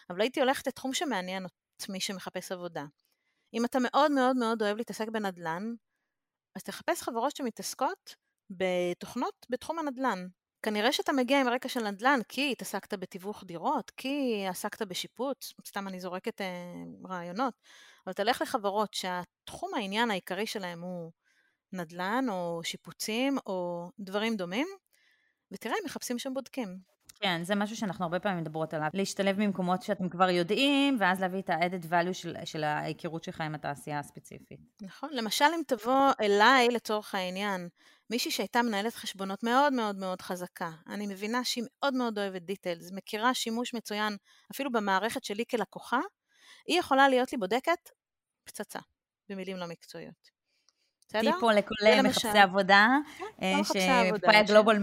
אבל הייתי הולכת לתחום שמעניין את מי שמחפש עבודה. אם אתה מאוד מאוד מאוד אוהב להתעסק בנדל"ן, אז תחפש חברות שמתעסקות בתוכנות בתחום הנדל"ן. כנראה שאתה מגיע עם רקע של נדל"ן כי התעסקת בתיווך דירות, כי עסקת בשיפוץ, סתם אני זורקת רעיונות, אבל תלך לחברות שהתחום העניין העיקרי שלהם הוא נדל"ן או שיפוצים או דברים דומים, ותראה, הם מחפשים שם בודקים. כן, זה משהו שאנחנו הרבה פעמים מדברות עליו. להשתלב ממקומות שאתם כבר יודעים, ואז להביא את ה-added value של, של ההיכרות שלך עם התעשייה הספציפית. נכון. למשל, אם תבוא אליי, לצורך העניין, מישהי שהייתה מנהלת חשבונות מאוד מאוד מאוד חזקה, אני מבינה שהיא מאוד מאוד אוהבת דיטיילס, מכירה שימוש מצוין אפילו במערכת שלי כלקוחה, היא יכולה להיות לי בודקת פצצה, במילים לא מקצועיות. בסדר? טיפו לכל מחפשי עבודה, כן, אה, שפאיה גלובל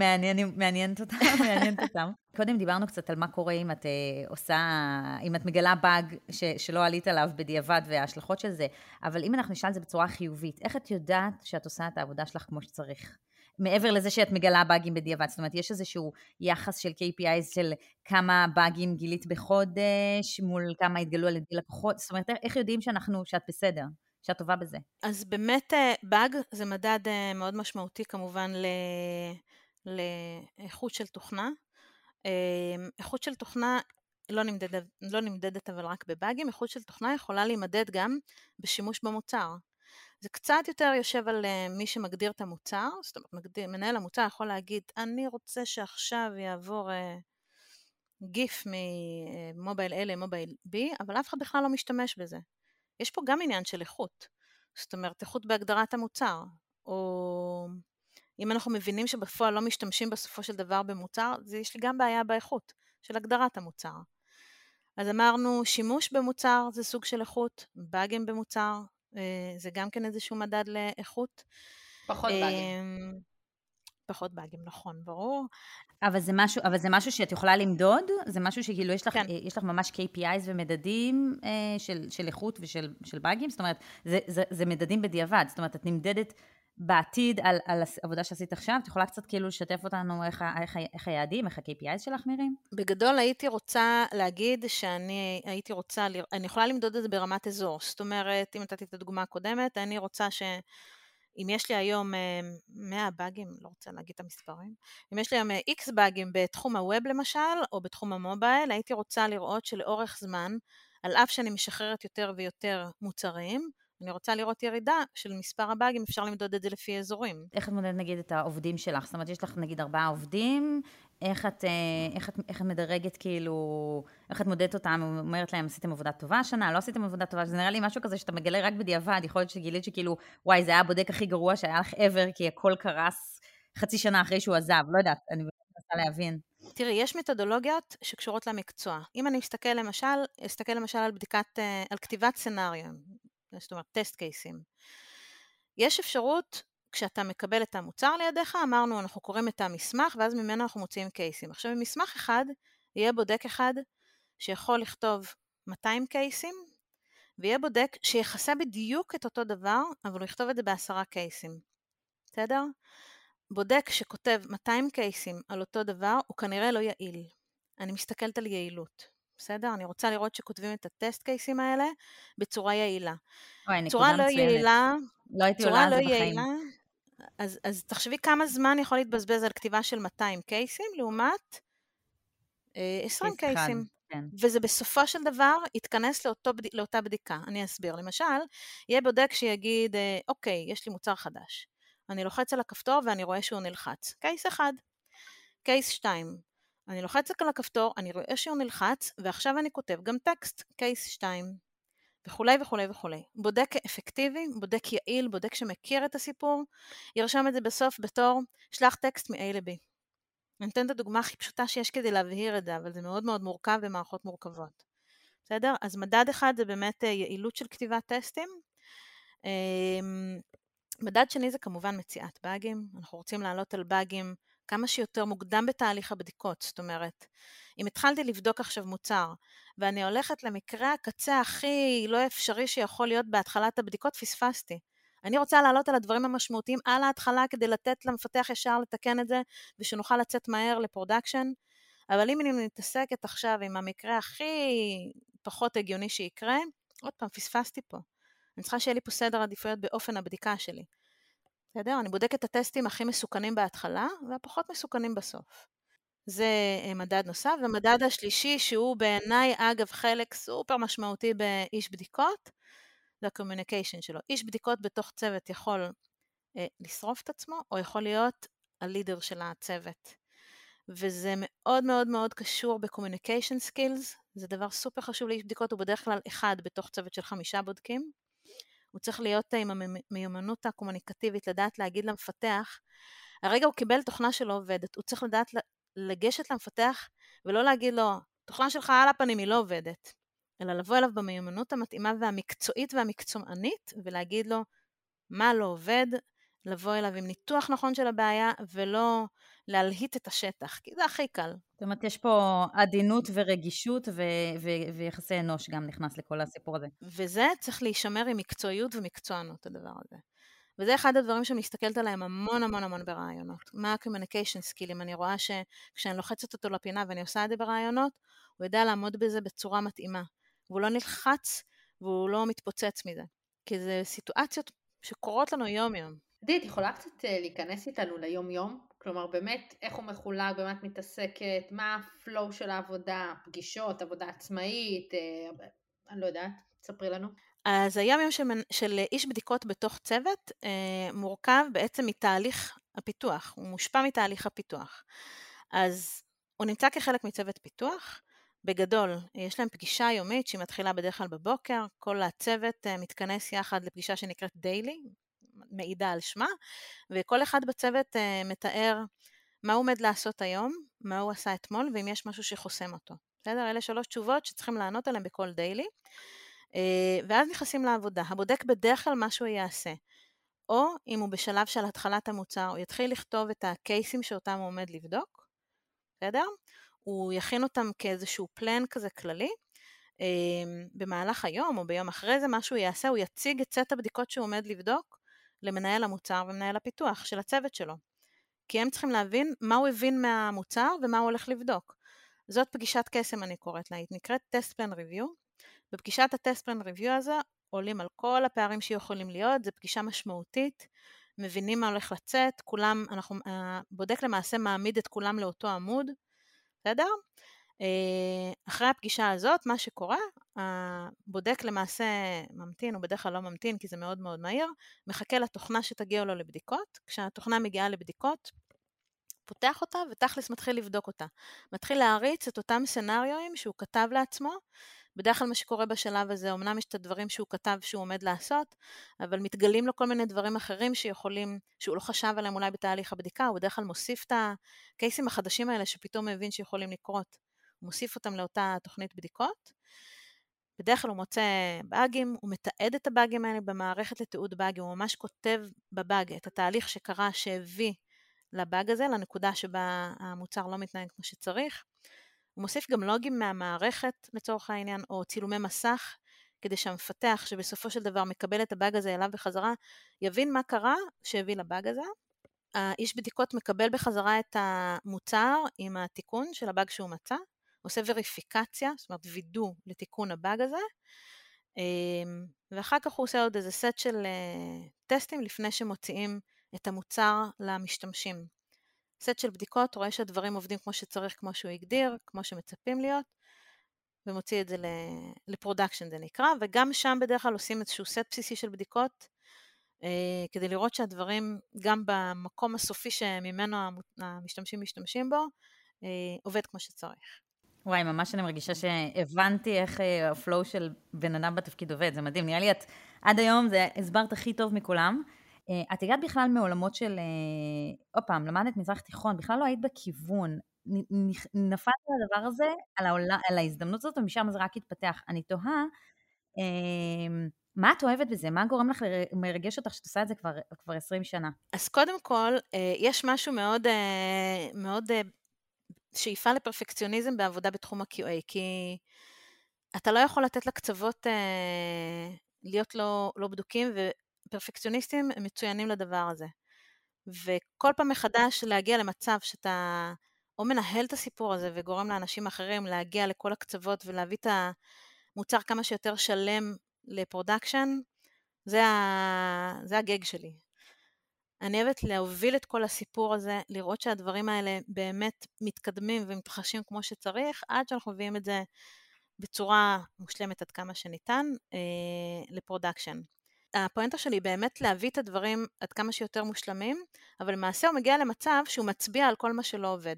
מעניינת אותם, [laughs] מעניינת אותם. קודם דיברנו קצת על מה קורה אם את uh, עושה, אם את מגלה באג ש, שלא עלית עליו בדיעבד וההשלכות של זה, אבל אם אנחנו נשאל את זה בצורה חיובית, איך את יודעת שאת עושה את העבודה שלך כמו שצריך? מעבר לזה שאת מגלה באגים בדיעבד, זאת אומרת, יש איזשהו יחס של KPIs של כמה באגים גילית בחודש, מול כמה התגלו על ידי לקוחות, זאת אומרת, איך יודעים שאנחנו, שאת בסדר? שאת טובה בזה? אז באמת אה, באג זה מדד אה, מאוד משמעותי כמובן לאיכות של תוכנה. אה, איכות של תוכנה לא נמדדת, לא נמדדת אבל רק בבאגים, איכות של תוכנה יכולה להימדד גם בשימוש במוצר. זה קצת יותר יושב על מי שמגדיר את המוצר, זאת אומרת מגדיר, מנהל המוצר יכול להגיד אני רוצה שעכשיו יעבור גיף ממובייל A למובייל B, אבל אף אחד בכלל לא משתמש בזה. יש פה גם עניין של איכות. זאת אומרת, איכות בהגדרת המוצר, או אם אנחנו מבינים שבפועל לא משתמשים בסופו של דבר במוצר, אז יש לי גם בעיה באיכות של הגדרת המוצר. אז אמרנו, שימוש במוצר זה סוג של איכות, באגים במוצר אה, זה גם כן איזשהו מדד לאיכות. פחות באגים. אמ, פחות באגים, נכון, ברור. אבל זה משהו, אבל זה משהו שאת יכולה למדוד? זה משהו שכאילו יש לך, כן. יש לך ממש KPIs ומדדים אה, של, של איכות ושל של באגים? זאת אומרת, זה, זה, זה מדדים בדיעבד, זאת אומרת, את נמדדת בעתיד על, על העבודה שעשית עכשיו? את יכולה קצת כאילו לשתף אותנו איך, איך, איך היעדים, איך ה-KPIs שלך נראים? בגדול הייתי רוצה להגיד שאני הייתי רוצה, אני יכולה למדוד את זה ברמת אזור. זאת אומרת, אם נתתי את הדוגמה הקודמת, אני רוצה ש... אם יש לי היום 100 אה, באגים, לא רוצה להגיד את המספרים, אם יש לי היום X אה, באגים בתחום הווב למשל, או בתחום המובייל, הייתי רוצה לראות שלאורך זמן, על אף שאני משחררת יותר ויותר מוצרים, אני רוצה לראות ירידה של מספר הבאגים, אפשר למדוד את זה לפי אזורים. איך את מודדת נגיד את העובדים שלך? זאת אומרת, יש לך נגיד ארבעה עובדים, איך את, אה, איך את, איך את מדרגת כאילו, איך את מודדת אותם, אומרת להם, עשיתם עבודה טובה השנה, לא עשיתם עבודה טובה, זה נראה לי משהו כזה שאתה מגלה רק בדיעבד, יכול להיות שגילית שכאילו, וואי, זה היה הבודק הכי גרוע שהיה לך ever, כי הכל קרס חצי שנה אחרי שהוא עזב, לא יודעת, אני מנסה להבין. תראי, יש מתודולוגיות שקשורות למקצוע. אם אני אסתכל למשל, אסתכל למשל על בדיקת, אה, על כתיבת סצנריו, זאת אומרת, טסט קייסים. יש אפשרות, כשאתה מקבל את המוצר לידיך, אמרנו, אנחנו קוראים את המסמך, ואז ממנו אנחנו מוציאים קייסים. עכשיו, במסמך אחד, יהיה בודק אחד שיכול לכתוב 200 קייסים, ויהיה בודק שיכסה בדיוק את אותו דבר, אבל הוא יכתוב את זה בעשרה קייסים. בסדר? בודק שכותב 200 קייסים על אותו דבר, הוא כנראה לא יעיל. אני מסתכלת על יעילות. בסדר? אני רוצה לראות שכותבים את הטסט קייסים האלה בצורה יעילה. אוי, צורה לא מצוינת. יעילה, לא הייתי עולה על לא זה בחיים. יעילה, אז, אז תחשבי כמה זמן יכול להתבזבז על כתיבה של 200 קייסים לעומת אה, 20 קייסים. כן. וזה בסופו של דבר יתכנס לאותו, לאותה בדיקה. אני אסביר. למשל, יהיה בודק שיגיד, אה, אוקיי, יש לי מוצר חדש. אני לוחץ על הכפתור ואני רואה שהוא נלחץ. קייס אחד. קייס 2, אני לוחצת על הכפתור, אני רואה שהוא נלחץ, ועכשיו אני כותב גם טקסט, קייס 2, וכולי וכולי וכולי. בודק אפקטיבי, בודק יעיל, בודק שמכיר את הסיפור, ירשום את זה בסוף בתור שלח טקסט מ-A ל-B. אני אתן את הדוגמה הכי פשוטה שיש כדי להבהיר את זה, אבל זה מאוד מאוד מורכב במערכות מורכבות. בסדר? אז מדד אחד זה באמת אה, יעילות של כתיבת טסטים. אמ, מדד שני זה כמובן מציאת באגים. אנחנו רוצים לעלות על באגים כמה שיותר מוקדם בתהליך הבדיקות. זאת אומרת, אם התחלתי לבדוק עכשיו מוצר, ואני הולכת למקרה הקצה הכי לא אפשרי שיכול להיות בהתחלת הבדיקות, פספסתי. אני רוצה לעלות על הדברים המשמעותיים על ההתחלה כדי לתת למפתח ישר לתקן את זה, ושנוכל לצאת מהר ל production. אבל אם אני מתעסקת עכשיו עם המקרה הכי פחות הגיוני שיקרה, עוד פעם, פספסתי פה. אני צריכה שיהיה לי פה סדר עדיפויות באופן הבדיקה שלי. בסדר? אני בודקת את הטסטים הכי מסוכנים בהתחלה והפחות מסוכנים בסוף. זה אה, מדד נוסף. ומדד השלישי, שהוא בעיניי אגב חלק סופר משמעותי באיש בדיקות, זה ה-communication שלו. איש בדיקות בתוך צוות יכול אה, לשרוף את עצמו, או יכול להיות הלידר של הצוות. וזה מאוד מאוד מאוד קשור ב-communication skills, זה דבר סופר חשוב לאיש בדיקות, הוא בדרך כלל אחד בתוך צוות של חמישה בודקים. הוא צריך להיות עם המיומנות הקומוניקטיבית, לדעת להגיד למפתח, הרגע הוא קיבל תוכנה שלא עובדת, הוא צריך לדעת לגשת למפתח ולא להגיד לו, תוכנה שלך על הפנים היא לא עובדת, אלא לבוא אליו במיומנות המתאימה והמקצועית והמקצוענית ולהגיד לו מה לא עובד, לבוא אליו עם ניתוח נכון של הבעיה ולא להלהיט את השטח, כי זה הכי קל. זאת אומרת, יש פה עדינות ורגישות ו- ו- ויחסי אנוש גם נכנס לכל הסיפור הזה. וזה צריך להישמר עם מקצועיות ומקצוענות, הדבר הזה. וזה אחד הדברים שאני מסתכלת עליהם המון המון המון ברעיונות. מה ה-communication skill, אם אני רואה שכשאני לוחצת אותו לפינה ואני עושה את זה ברעיונות, הוא יודע לעמוד בזה בצורה מתאימה. והוא לא נלחץ והוא לא מתפוצץ מזה. כי זה סיטואציות שקורות לנו יום-יום. עדי, את יכולה קצת אה, להיכנס איתנו ליום-יום? כלומר, באמת, איך הוא מחולק, במה את מתעסקת, מה הפלואו של העבודה, פגישות, עבודה עצמאית, אה, אני לא יודעת, תספרי לנו. אז היום יום של, של איש בדיקות בתוך צוות אה, מורכב בעצם מתהליך הפיתוח, הוא מושפע מתהליך הפיתוח. אז הוא נמצא כחלק מצוות פיתוח, בגדול, יש להם פגישה יומית שהיא מתחילה בדרך כלל בבוקר, כל הצוות אה, מתכנס יחד לפגישה שנקראת דיילי, מעידה על שמה, וכל אחד בצוות uh, מתאר מה הוא עומד לעשות היום, מה הוא עשה אתמול, ואם יש משהו שחוסם אותו. בסדר? אלה שלוש תשובות שצריכים לענות עליהן בכל דיילי. Uh, ואז נכנסים לעבודה. הבודק בדרך כלל מה שהוא יעשה. או אם הוא בשלב של התחלת המוצר, הוא יתחיל לכתוב את הקייסים שאותם הוא עומד לבדוק, בסדר? הוא יכין אותם כאיזשהו פלן כזה כללי. אמ, במהלך היום או ביום אחרי זה, מה שהוא יעשה, הוא יציג את סט הבדיקות שהוא עומד לבדוק למנהל המוצר ומנהל הפיתוח של הצוות שלו. כי הם צריכים להבין מה הוא הבין מהמוצר ומה הוא הולך לבדוק. זאת פגישת קסם אני קוראת לה, היא נקראת טסט פלן ריוויו. בפגישת הטסט פלן ריוויו הזה עולים על כל הפערים שיכולים להיות, זו פגישה משמעותית, מבינים מה הולך לצאת, כולם, אנחנו, הבודק למעשה מעמיד את כולם לאותו עמוד, בסדר? אה, אחרי הפגישה הזאת, מה שקורה, הבודק למעשה ממתין, הוא בדרך כלל לא ממתין כי זה מאוד מאוד מהיר, מחכה לתוכנה שתגיע לו לבדיקות, כשהתוכנה מגיעה לבדיקות, פותח אותה ותכלס מתחיל לבדוק אותה. מתחיל להריץ את אותם סנאריואים שהוא כתב לעצמו, בדרך כלל מה שקורה בשלב הזה, אמנם יש את הדברים שהוא כתב שהוא עומד לעשות, אבל מתגלים לו כל מיני דברים אחרים שיכולים, שהוא לא חשב עליהם אולי בתהליך הבדיקה, הוא בדרך כלל מוסיף את הקייסים החדשים האלה שפתאום מבין שיכולים לקרות. הוא מוסיף אותם לאותה תוכנית בדיקות. בדרך כלל הוא מוצא באגים, הוא מתעד את הבאגים האלה במערכת לתיעוד באגים, הוא ממש כותב בבאג את התהליך שקרה שהביא לבאג הזה, לנקודה שבה המוצר לא מתנהג כמו שצריך. הוא מוסיף גם לוגים מהמערכת לצורך העניין, או צילומי מסך, כדי שהמפתח שבסופו של דבר מקבל את הבאג הזה אליו בחזרה, יבין מה קרה שהביא לבאג הזה. האיש בדיקות מקבל בחזרה את המוצר עם התיקון של הבאג שהוא מצא, עושה וריפיקציה, זאת אומרת וידוא לתיקון הבאג הזה, אמ, ואחר כך הוא עושה עוד איזה סט של אה, טסטים לפני שמוציאים את המוצר למשתמשים. סט של בדיקות, רואה שהדברים עובדים כמו שצריך, כמו שהוא הגדיר, כמו שמצפים להיות, ומוציא את זה ל production זה נקרא, וגם שם בדרך כלל עושים איזשהו סט בסיסי של בדיקות, אה, כדי לראות שהדברים, גם במקום הסופי שממנו המשתמשים משתמשים בו, אה, עובד כמו שצריך. וואי, ממש אני מרגישה שהבנתי איך אה, ה flow של בן אדם בתפקיד עובד, זה מדהים. נראה לי את עד היום זה הסברת הכי טוב מכולם. אה, את הגעת בכלל מעולמות של, אה, עוד פעם, למדת מזרח תיכון, בכלל לא היית בכיוון. נפלת על הדבר הזה, על, העולה, על ההזדמנות הזאת, ומשם זה רק התפתח. אני תוהה, מה את אוהבת בזה? מה גורם לך מרגש אותך שאת עושה את זה כבר, כבר 20 שנה? אז קודם כל, יש משהו מאוד, מאוד שאיפה לפרפקציוניזם בעבודה בתחום ה-QA, כי אתה לא יכול לתת לקצוות אה, להיות לא, לא בדוקים, ופרפקציוניסטים הם מצוינים לדבר הזה. וכל פעם מחדש להגיע למצב שאתה או מנהל את הסיפור הזה וגורם לאנשים אחרים להגיע לכל הקצוות ולהביא את המוצר כמה שיותר שלם ל production, זה, ה... זה הגג שלי. אני אוהבת להוביל את כל הסיפור הזה, לראות שהדברים האלה באמת מתקדמים ומתרחשים כמו שצריך, עד שאנחנו מביאים את זה בצורה מושלמת עד כמה שניתן אה, ל production. הפואנטה שלי היא באמת להביא את הדברים עד כמה שיותר מושלמים, אבל למעשה הוא מגיע למצב שהוא מצביע על כל מה שלא עובד.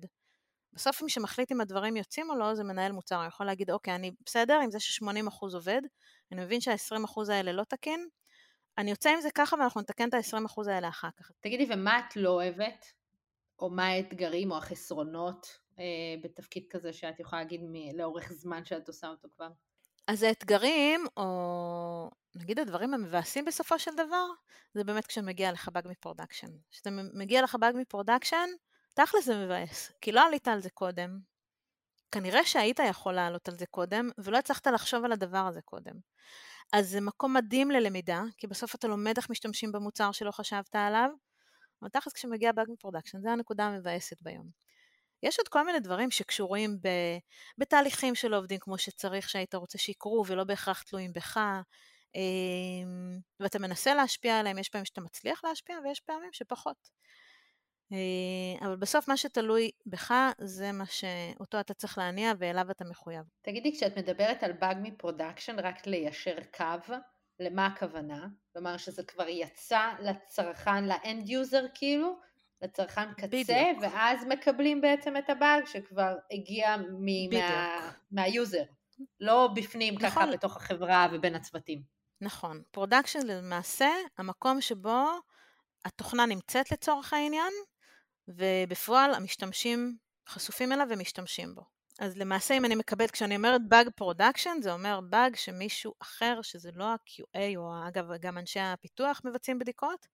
בסוף מי שמחליט אם הדברים יוצאים או לא זה מנהל מוצר, הוא יכול להגיד אוקיי אני בסדר עם זה ש-80% עובד, אני מבין שה-20% האלה לא תקין, אני יוצא עם זה ככה ואנחנו נתקן את ה-20% האלה אחר כך. תגידי, ומה את לא אוהבת? או מה האתגרים או החסרונות אה, בתפקיד כזה שאת יכולה להגיד מ- לאורך זמן שאת עושה אותו כבר? אז האתגרים, או נגיד הדברים המבאסים בסופו של דבר, זה באמת כשמגיע לך באג מ production. כשאתה מגיע לך באג מ production, תכל'ס זה מבאס, כי לא עלית על זה קודם. כנראה שהיית יכול לעלות על זה קודם, ולא הצלחת לחשוב על הדבר הזה קודם. אז זה מקום מדהים ללמידה, כי בסוף אתה לומד איך משתמשים במוצר שלא חשבת עליו, אבל תכלס כשמגיע באג מ production, זה הנקודה המבאסת ביום. יש עוד כל מיני דברים שקשורים ב, בתהליכים שלא עובדים כמו שצריך, שהיית רוצה שיקרו ולא בהכרח תלויים בך, אמ, ואתה מנסה להשפיע עליהם, יש פעמים שאתה מצליח להשפיע ויש פעמים שפחות. אה, אבל בסוף מה שתלוי בך זה מה שאותו אתה צריך להניע ואליו אתה מחויב. תגידי, כשאת מדברת על באג מ production, רק ליישר קו, למה הכוונה? כלומר שזה כבר יצא לצרכן, ל end user כאילו, לצרכן קצה, בדיוק. ואז מקבלים בעצם את הבאג שכבר הגיע מ- מה, מה user, לא בפנים נכון. ככה בתוך החברה ובין הצוותים. נכון, production למעשה המקום שבו התוכנה נמצאת לצורך העניין, ובפועל המשתמשים חשופים אליו ומשתמשים בו. אז למעשה אם אני מקבלת, כשאני אומרת Bug Production, זה אומר Bug שמישהו אחר, שזה לא ה-QA, או אגב גם אנשי הפיתוח מבצעים בדיקות,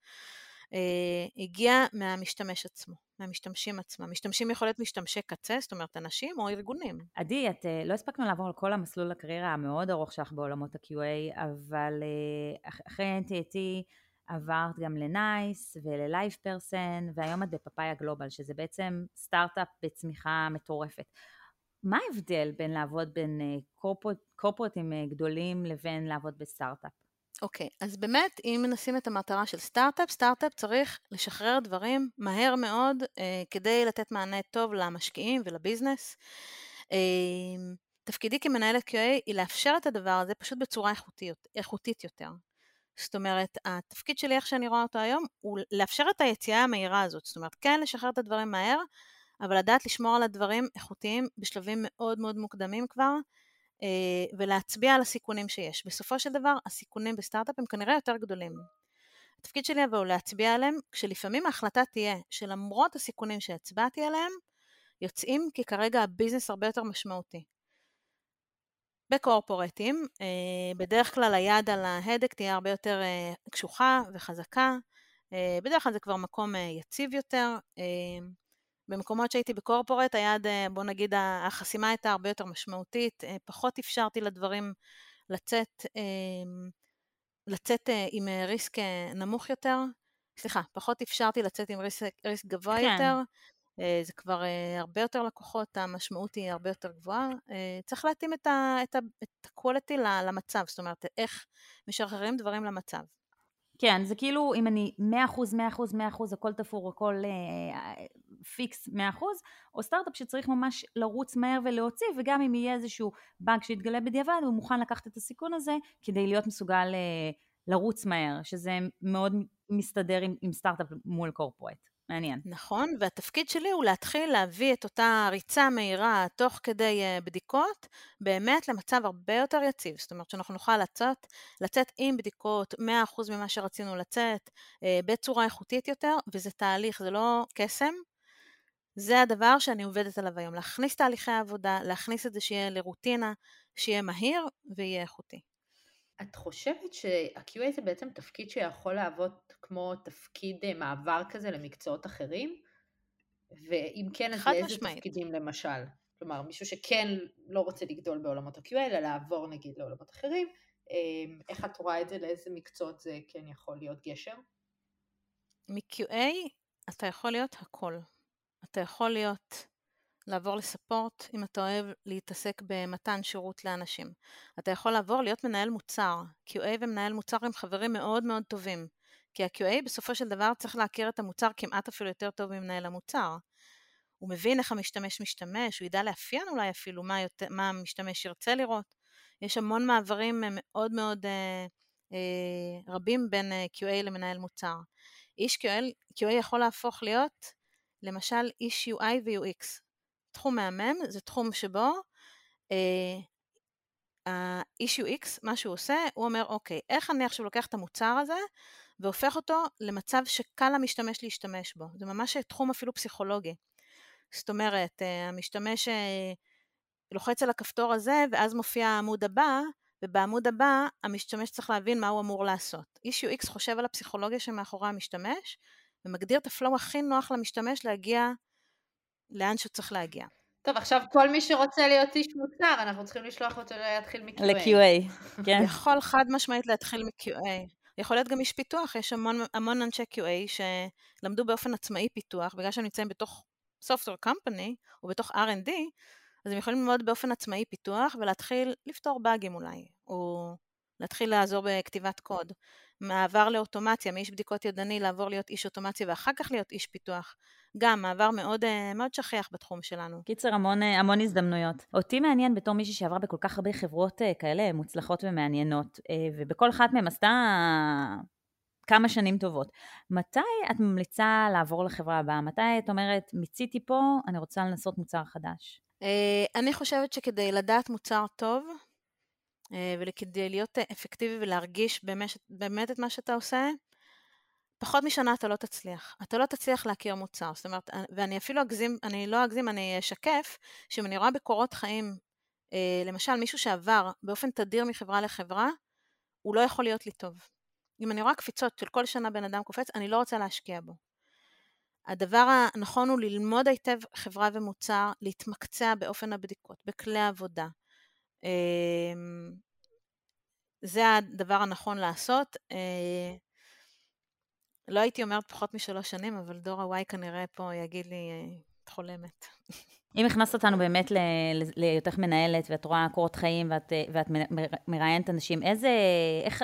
אה, הגיע מהמשתמש עצמו, מהמשתמשים עצמם. משתמשים יכול להיות משתמשי קצה, זאת אומרת אנשים או ארגונים. עדי, את אה, לא הספקנו לעבור על כל המסלול הקריירה המאוד ארוך שלך בעולמות ה-QA, אבל אה, אחרי NTT עברת גם ל NICE ול LivePerson, והיום את ב Papaya Global, שזה בעצם סטארט-אפ בצמיחה מטורפת. מה ההבדל בין לעבוד בין קורפורטים גדולים לבין לעבוד בסטארט-אפ? אוקיי, okay, אז באמת, אם מנסים את המטרה של סטארט-אפ, סטארט-אפ צריך לשחרר דברים מהר מאוד אה, כדי לתת מענה טוב למשקיעים ולביזנס. אה, תפקידי כמנהלת QA היא לאפשר את הדבר הזה פשוט בצורה איכותית, איכותית יותר. זאת אומרת, התפקיד שלי, איך שאני רואה אותו היום, הוא לאפשר את היציאה המהירה הזאת. זאת אומרת, כן לשחרר את הדברים מהר, אבל לדעת לשמור על הדברים איכותיים בשלבים מאוד מאוד מוקדמים כבר, אה, ולהצביע על הסיכונים שיש. בסופו של דבר, הסיכונים בסטארט-אפ הם כנראה יותר גדולים. התפקיד שלי אבל הוא להצביע עליהם, כשלפעמים ההחלטה תהיה שלמרות הסיכונים שהצבעתי עליהם, יוצאים כי כרגע הביזנס הרבה יותר משמעותי. בקורפורטים, אה, בדרך כלל היד על ההדק תהיה הרבה יותר אה, קשוחה וחזקה, בדרך כלל זה כבר מקום יציב יותר, במקומות שהייתי בקורפורט, היד, אה, בוא נגיד, החסימה הייתה הרבה יותר משמעותית, אה, פחות אפשרתי לדברים לצאת, לצאת אה, עם ריסק נמוך יותר, סליחה, פחות אפשרתי לצאת עם ריסק, ריסק גבוה כן. יותר, זה כבר הרבה יותר לקוחות, המשמעות היא הרבה יותר גבוהה. צריך להתאים את ה-quality למצב, זאת אומרת, איך משחררים דברים למצב. כן, זה כאילו אם אני 100%, 100%, 100%, הכל תפור, הכל אה, פיקס 100%, או סטארט-אפ שצריך ממש לרוץ מהר ולהוציא, וגם אם יהיה איזשהו באג שיתגלה בדיעבד, הוא מוכן לקחת את הסיכון הזה כדי להיות מסוגל אה, לרוץ מהר, שזה מאוד מסתדר עם, עם סטארט-אפ מול corporate. מעניין. נכון, והתפקיד שלי הוא להתחיל להביא את אותה ריצה מהירה תוך כדי אה, בדיקות, באמת למצב הרבה יותר יציב. זאת אומרת שאנחנו נוכל לצאת, לצאת עם בדיקות 100% ממה שרצינו לצאת, uh, בצורה איכותית יותר, וזה תהליך, זה לא קסם. זה הדבר שאני עובדת עליו היום, להכניס תהליכי עבודה, להכניס את זה שיהיה לרוטינה, שיהיה מהיר ויהיה איכותי. את חושבת שה-QA זה בעצם תפקיד שיכול לעבוד כמו תפקיד אה, מעבר כזה למקצועות אחרים? ואם כן, אז לאיזה משמעית. תפקידים למשל? כלומר, מישהו שכן לא רוצה לגדול בעולמות ה-QA, אלא לעבור נגיד לעולמות אחרים, אמ, איך את רואה את זה, לאיזה מקצועות זה כן יכול להיות גשר? מ-QA אתה יכול להיות הכל. אתה יכול להיות לעבור לספורט אם אתה אוהב להתעסק במתן שירות לאנשים. אתה יכול לעבור להיות מנהל מוצר. QA ומנהל מוצר הם חברים מאוד מאוד טובים. כי ה-QA בסופו של דבר צריך להכיר את המוצר כמעט אפילו יותר טוב ממנהל המוצר. הוא מבין איך המשתמש משתמש, הוא ידע לאפיין אולי אפילו מה, יותר, מה המשתמש ירצה לראות. יש המון מעברים מאוד מאוד אה, אה, רבים בין אה, QA למנהל מוצר. איש QA, QA יכול להפוך להיות למשל איש UI ו-UX. תחום מהמם זה תחום שבו ה-issue אה, X, מה שהוא עושה, הוא אומר, אוקיי, איך אני עכשיו לוקח את המוצר הזה והופך אותו למצב שקל למשתמש להשתמש בו. זה ממש תחום אפילו פסיכולוגי. זאת אומרת, אה, המשתמש אה, לוחץ על הכפתור הזה ואז מופיע העמוד הבא, ובעמוד הבא המשתמש צריך להבין מה הוא אמור לעשות. issue X חושב על הפסיכולוגיה שמאחורי המשתמש, ומגדיר את הפלואו הכי נוח למשתמש להגיע לאן שצריך להגיע. טוב, עכשיו כל מי שרוצה להיות איש מוצר, אנחנו צריכים לשלוח אותו להתחיל מ-QA. ל-QA, כן. יכול חד משמעית להתחיל מ-QA. יכול להיות גם איש פיתוח, יש המון, המון אנשי QA שלמדו באופן עצמאי פיתוח, בגלל שהם נמצאים בתוך software company או בתוך R&D, אז הם יכולים ללמוד באופן עצמאי פיתוח ולהתחיל לפתור באגים אולי, או להתחיל לעזור בכתיבת קוד. מעבר לאוטומציה, מאיש בדיקות ידני לעבור להיות איש אוטומציה ואחר כך להיות איש פיתוח. גם מעבר מאוד, אה, מאוד שכיח בתחום שלנו. קיצר, המון, אה, המון הזדמנויות. אותי מעניין בתור מישהי שעברה בכל כך הרבה חברות אה, כאלה מוצלחות ומעניינות, ובכל אחת מהן עשתה כמה שנים טובות. מתי את ממליצה לעבור לחברה הבאה? מתי את אומרת, מיציתי פה, אני רוצה לנסות מוצר חדש? אני חושבת שכדי לדעת מוצר טוב, וכדי להיות אפקטיבי ולהרגיש באמת, באמת את מה שאתה עושה, פחות משנה אתה לא תצליח. אתה לא תצליח להכיר מוצר. זאת אומרת, ואני אפילו אגזים, אני לא אגזים, אני אשקף, שאם אני רואה בקורות חיים, אה, למשל מישהו שעבר באופן תדיר מחברה לחברה, הוא לא יכול להיות לי טוב. אם אני רואה קפיצות של כל שנה בן אדם קופץ, אני לא רוצה להשקיע בו. הדבר הנכון הוא ללמוד היטב חברה ומוצר, להתמקצע באופן הבדיקות, בכלי העבודה. אמ, זה הדבר הנכון לעשות. אה, לא הייתי אומרת פחות משלוש שנים, אבל דור הוואי כנראה פה יגיד לי, אה, את חולמת. אם הכנסת אותנו באמת להיותך מנהלת, ואת רואה קורות חיים, ואת, ואת מראיינת אנשים, איזה, איך,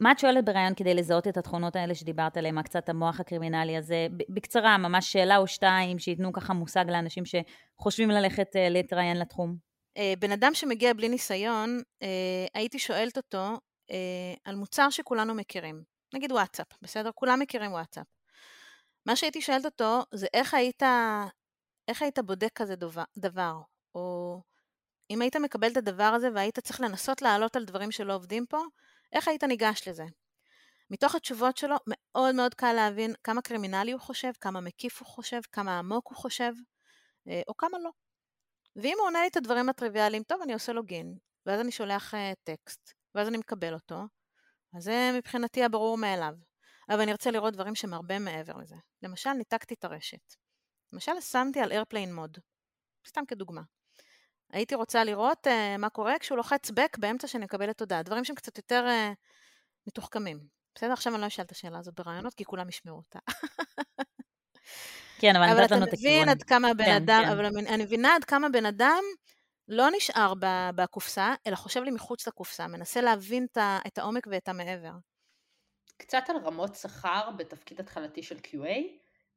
מה את שואלת בראיון כדי לזהות את התכונות האלה שדיברת עליהן, קצת המוח הקרימינלי הזה? בקצרה, ממש שאלה או שתיים, שייתנו ככה מושג לאנשים שחושבים ללכת אה, להתראיין לתחום. אה, בן אדם שמגיע בלי ניסיון, הייתי שואלת אותו על מוצר שכולנו מכירים. נגיד וואטסאפ, בסדר? כולם מכירים וואטסאפ. מה שהייתי שואלת אותו זה איך היית, איך היית בודק כזה דבר, דבר, או אם היית מקבל את הדבר הזה והיית צריך לנסות לעלות על דברים שלא עובדים פה, איך היית ניגש לזה? מתוך התשובות שלו מאוד מאוד קל להבין כמה קרימינלי הוא חושב, כמה מקיף הוא חושב, כמה עמוק הוא חושב, אה, או כמה לא. ואם הוא עונה לי את הדברים הטריוויאליים, טוב, אני עושה לוגין, ואז אני שולח אה, טקסט, ואז אני מקבל אותו, אז זה מבחינתי הברור מאליו. אבל אני ארצה לראות דברים שהם הרבה מעבר לזה. למשל, ניתקתי את הרשת. למשל, שמתי על איירפליין מוד. סתם כדוגמה. הייתי רוצה לראות uh, מה קורה כשהוא לוחץ back באמצע שאני מקבלת הודעה. דברים שהם קצת יותר uh, מתוחכמים. בסדר? עכשיו אני לא אשאל את השאלה הזאת ברעיונות, כי כולם ישמעו אותה. [laughs] כן, אבל נתת לנו את הכיוון. אבל אתה מבין עד כמה בן כן, אדם, כן. אבל אני מבינה עד כמה בן אדם לא נשאר בקופסה, אלא חושב לי מחוץ לקופסה, מנסה להבין את העומק ואת המעבר. קצת על רמות שכר בתפקיד התחלתי של QA,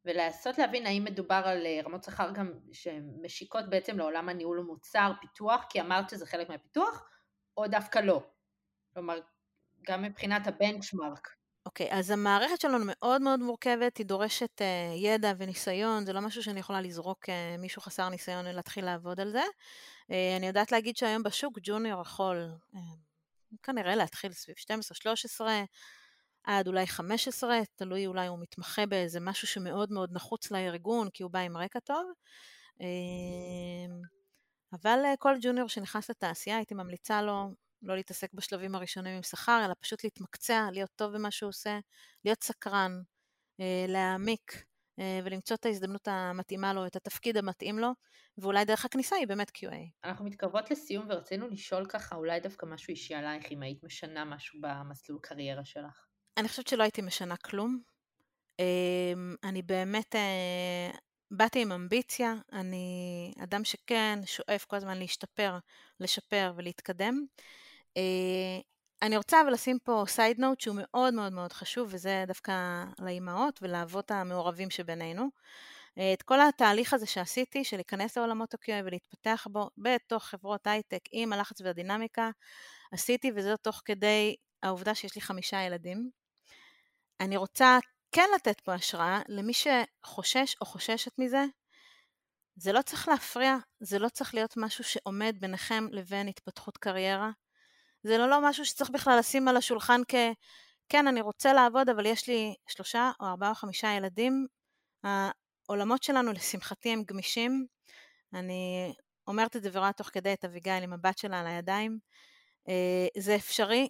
ולנסות להבין האם מדובר על אה, רמות שכר גם שמשיקות בעצם לעולם הניהול המוצר, פיתוח, כי אמרת שזה חלק מהפיתוח, או דווקא לא. כלומר, גם מבחינת הבנצ'מארק. אוקיי, okay, אז המערכת שלנו מאוד מאוד מורכבת, היא דורשת uh, ידע וניסיון, זה לא משהו שאני יכולה לזרוק uh, מישהו חסר ניסיון ולהתחיל לעבוד על זה. Uh, אני יודעת להגיד שהיום בשוק ג'וניור יכול uh, כנראה להתחיל סביב 12-13, עד אולי 15, תלוי אולי הוא מתמחה באיזה משהו שמאוד מאוד נחוץ לארגון, כי הוא בא עם רקע טוב. Uh, אבל uh, כל ג'וניור שנכנס לתעשייה, הייתי ממליצה לו לא להתעסק בשלבים הראשונים עם שכר, אלא פשוט להתמקצע, להיות טוב במה שהוא עושה, להיות סקרן, אה, להעמיק אה, ולמצוא את ההזדמנות המתאימה לו, את התפקיד המתאים לו, ואולי דרך הכניסה היא באמת QA. אנחנו מתקרבות לסיום ורצינו לשאול ככה אולי דווקא משהו אישי עלייך, אם היית משנה משהו במסלול קריירה שלך. אני חושבת שלא הייתי משנה כלום. אמ, אני באמת אה, באתי עם אמביציה, אני אדם שכן שואף כל הזמן להשתפר, לשפר ולהתקדם. אה, אני רוצה אבל לשים פה סייד נוט שהוא מאוד מאוד מאוד חשוב, וזה דווקא לאימהות ולאבות המעורבים שבינינו. אה, את כל התהליך הזה שעשיתי, של להיכנס לעולמות ה-QA ולהתפתח בו בתוך חברות הייטק עם הלחץ והדינמיקה, עשיתי וזה תוך כדי העובדה שיש לי חמישה ילדים. אני רוצה כן לתת פה השראה למי שחושש או חוששת מזה. זה לא צריך להפריע, זה לא צריך להיות משהו שעומד ביניכם לבין התפתחות קריירה. זה לא, לא משהו שצריך בכלל לשים על השולחן כ... כן, אני רוצה לעבוד, אבל יש לי שלושה או ארבעה או חמישה ילדים. העולמות שלנו, לשמחתי, הם גמישים. אני אומרת את זה ורואה תוך כדי את אביגיל עם הבת שלה על הידיים. אה, זה אפשרי,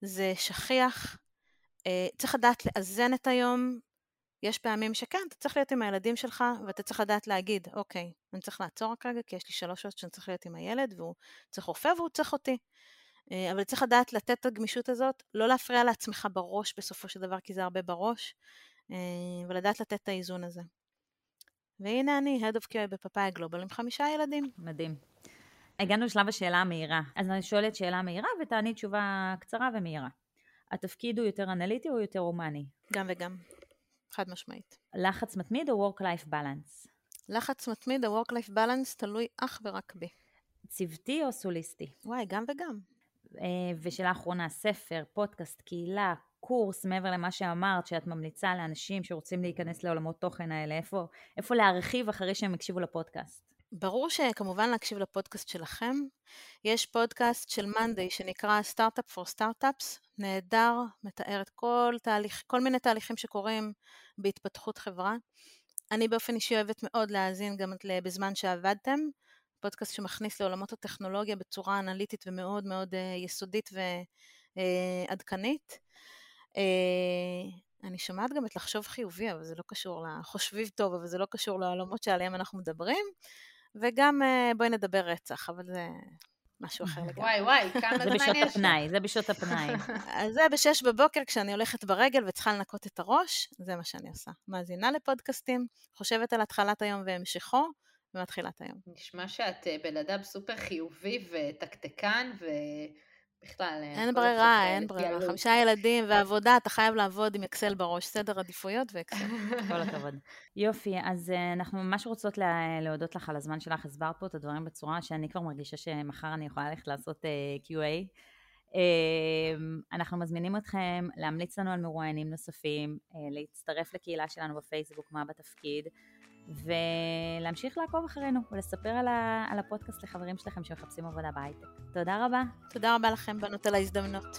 זה שכיח. אה, צריך לדעת לאזן את היום. יש פעמים שכן, אתה צריך להיות עם הילדים שלך, ואתה צריך לדעת להגיד, אוקיי, אני צריך לעצור רק רגע, כי יש לי שלוש שעות שאני צריך להיות עם הילד, והוא צריך רופא והוא צריך אותי. אה, אבל צריך לדעת לתת את הגמישות הזאת, לא להפריע לעצמך בראש בסופו של דבר, כי זה הרבה בראש, אה, ולדעת לתת את האיזון הזה. והנה אני, Head of QA בפאפאיה גלובל עם חמישה ילדים. מדהים. הגענו לשלב השאלה המהירה. אז אני שואלת שאלה מהירה ותעני תשובה קצרה ומהירה. התפקיד הוא יותר אנליטי או יותר הומני? גם וגם, חד משמעית. לחץ מתמיד או Work-Life Balance? לחץ מתמיד, ה-Work-Life Balance תלוי אך ורק בי. צוותי או סוליסטי? וואי, גם וגם. אה, ושאלה אחרונה, ספר, פודקאסט, קהילה, קורס, מעבר למה שאמרת, שאת ממליצה לאנשים שרוצים להיכנס לעולמות תוכן האלה, איפה, איפה להרחיב אחרי שהם יקשיבו לפודקאסט? ברור שכמובן להקשיב לפודקאסט שלכם. יש פודקאסט של מאנדיי שנקרא סטארט-אפ פור סטארט-אפס, נהדר, מתאר את כל, תהליך, כל מיני תהליכים שקורים בהתפתחות חברה. אני באופן אישי אוהבת מאוד להאזין גם בזמן שעבדתם, פודקאסט שמכניס לעולמות הטכנולוגיה בצורה אנליטית ומאוד מאוד uh, יסודית ועדכנית. Uh, אני שומעת גם את לחשוב חיובי, אבל זה לא קשור לחושביב טוב, אבל זה לא קשור לעולמות שעליהם אנחנו מדברים. וגם בואי נדבר רצח, אבל זה משהו אחר [laughs] לגמרי. וואי וואי, כמה זמן יש זה בשעות הפנאי, זה בשעות הפנאי. [laughs] אז זה בשש בבוקר כשאני הולכת ברגל וצריכה לנקות את הראש, זה מה שאני עושה. מאזינה לפודקאסטים, חושבת על התחלת היום והמשכו, ומתחילת היום. נשמע שאת אה, בן אדם סופר חיובי ותקתקן, ובכלל... אה, אין ברירה, אין ברירה. חמישה ילדים ועבודה, אתה חייב לעבוד עם אקסל בראש, סדר עדיפויות ואקסל. כל הכבוד. יופי, אז אה, אנחנו ממש רוצות להודות לך על הזמן שלך, הסברת פה את הדברים בצורה שאני כבר מרגישה שמחר אני יכולה ללכת לעשות QA. אנחנו מזמינים אתכם להמליץ לנו על מרואיינים נוספים, להצטרף לקהילה שלנו בפייסבוק, מה בתפקיד. ולהמשיך לעקוב אחרינו ולספר על, ה, על הפודקאסט לחברים שלכם שמחפשים עבודה בהייטק. תודה רבה. תודה רבה לכם, בנות, על ההזדמנות.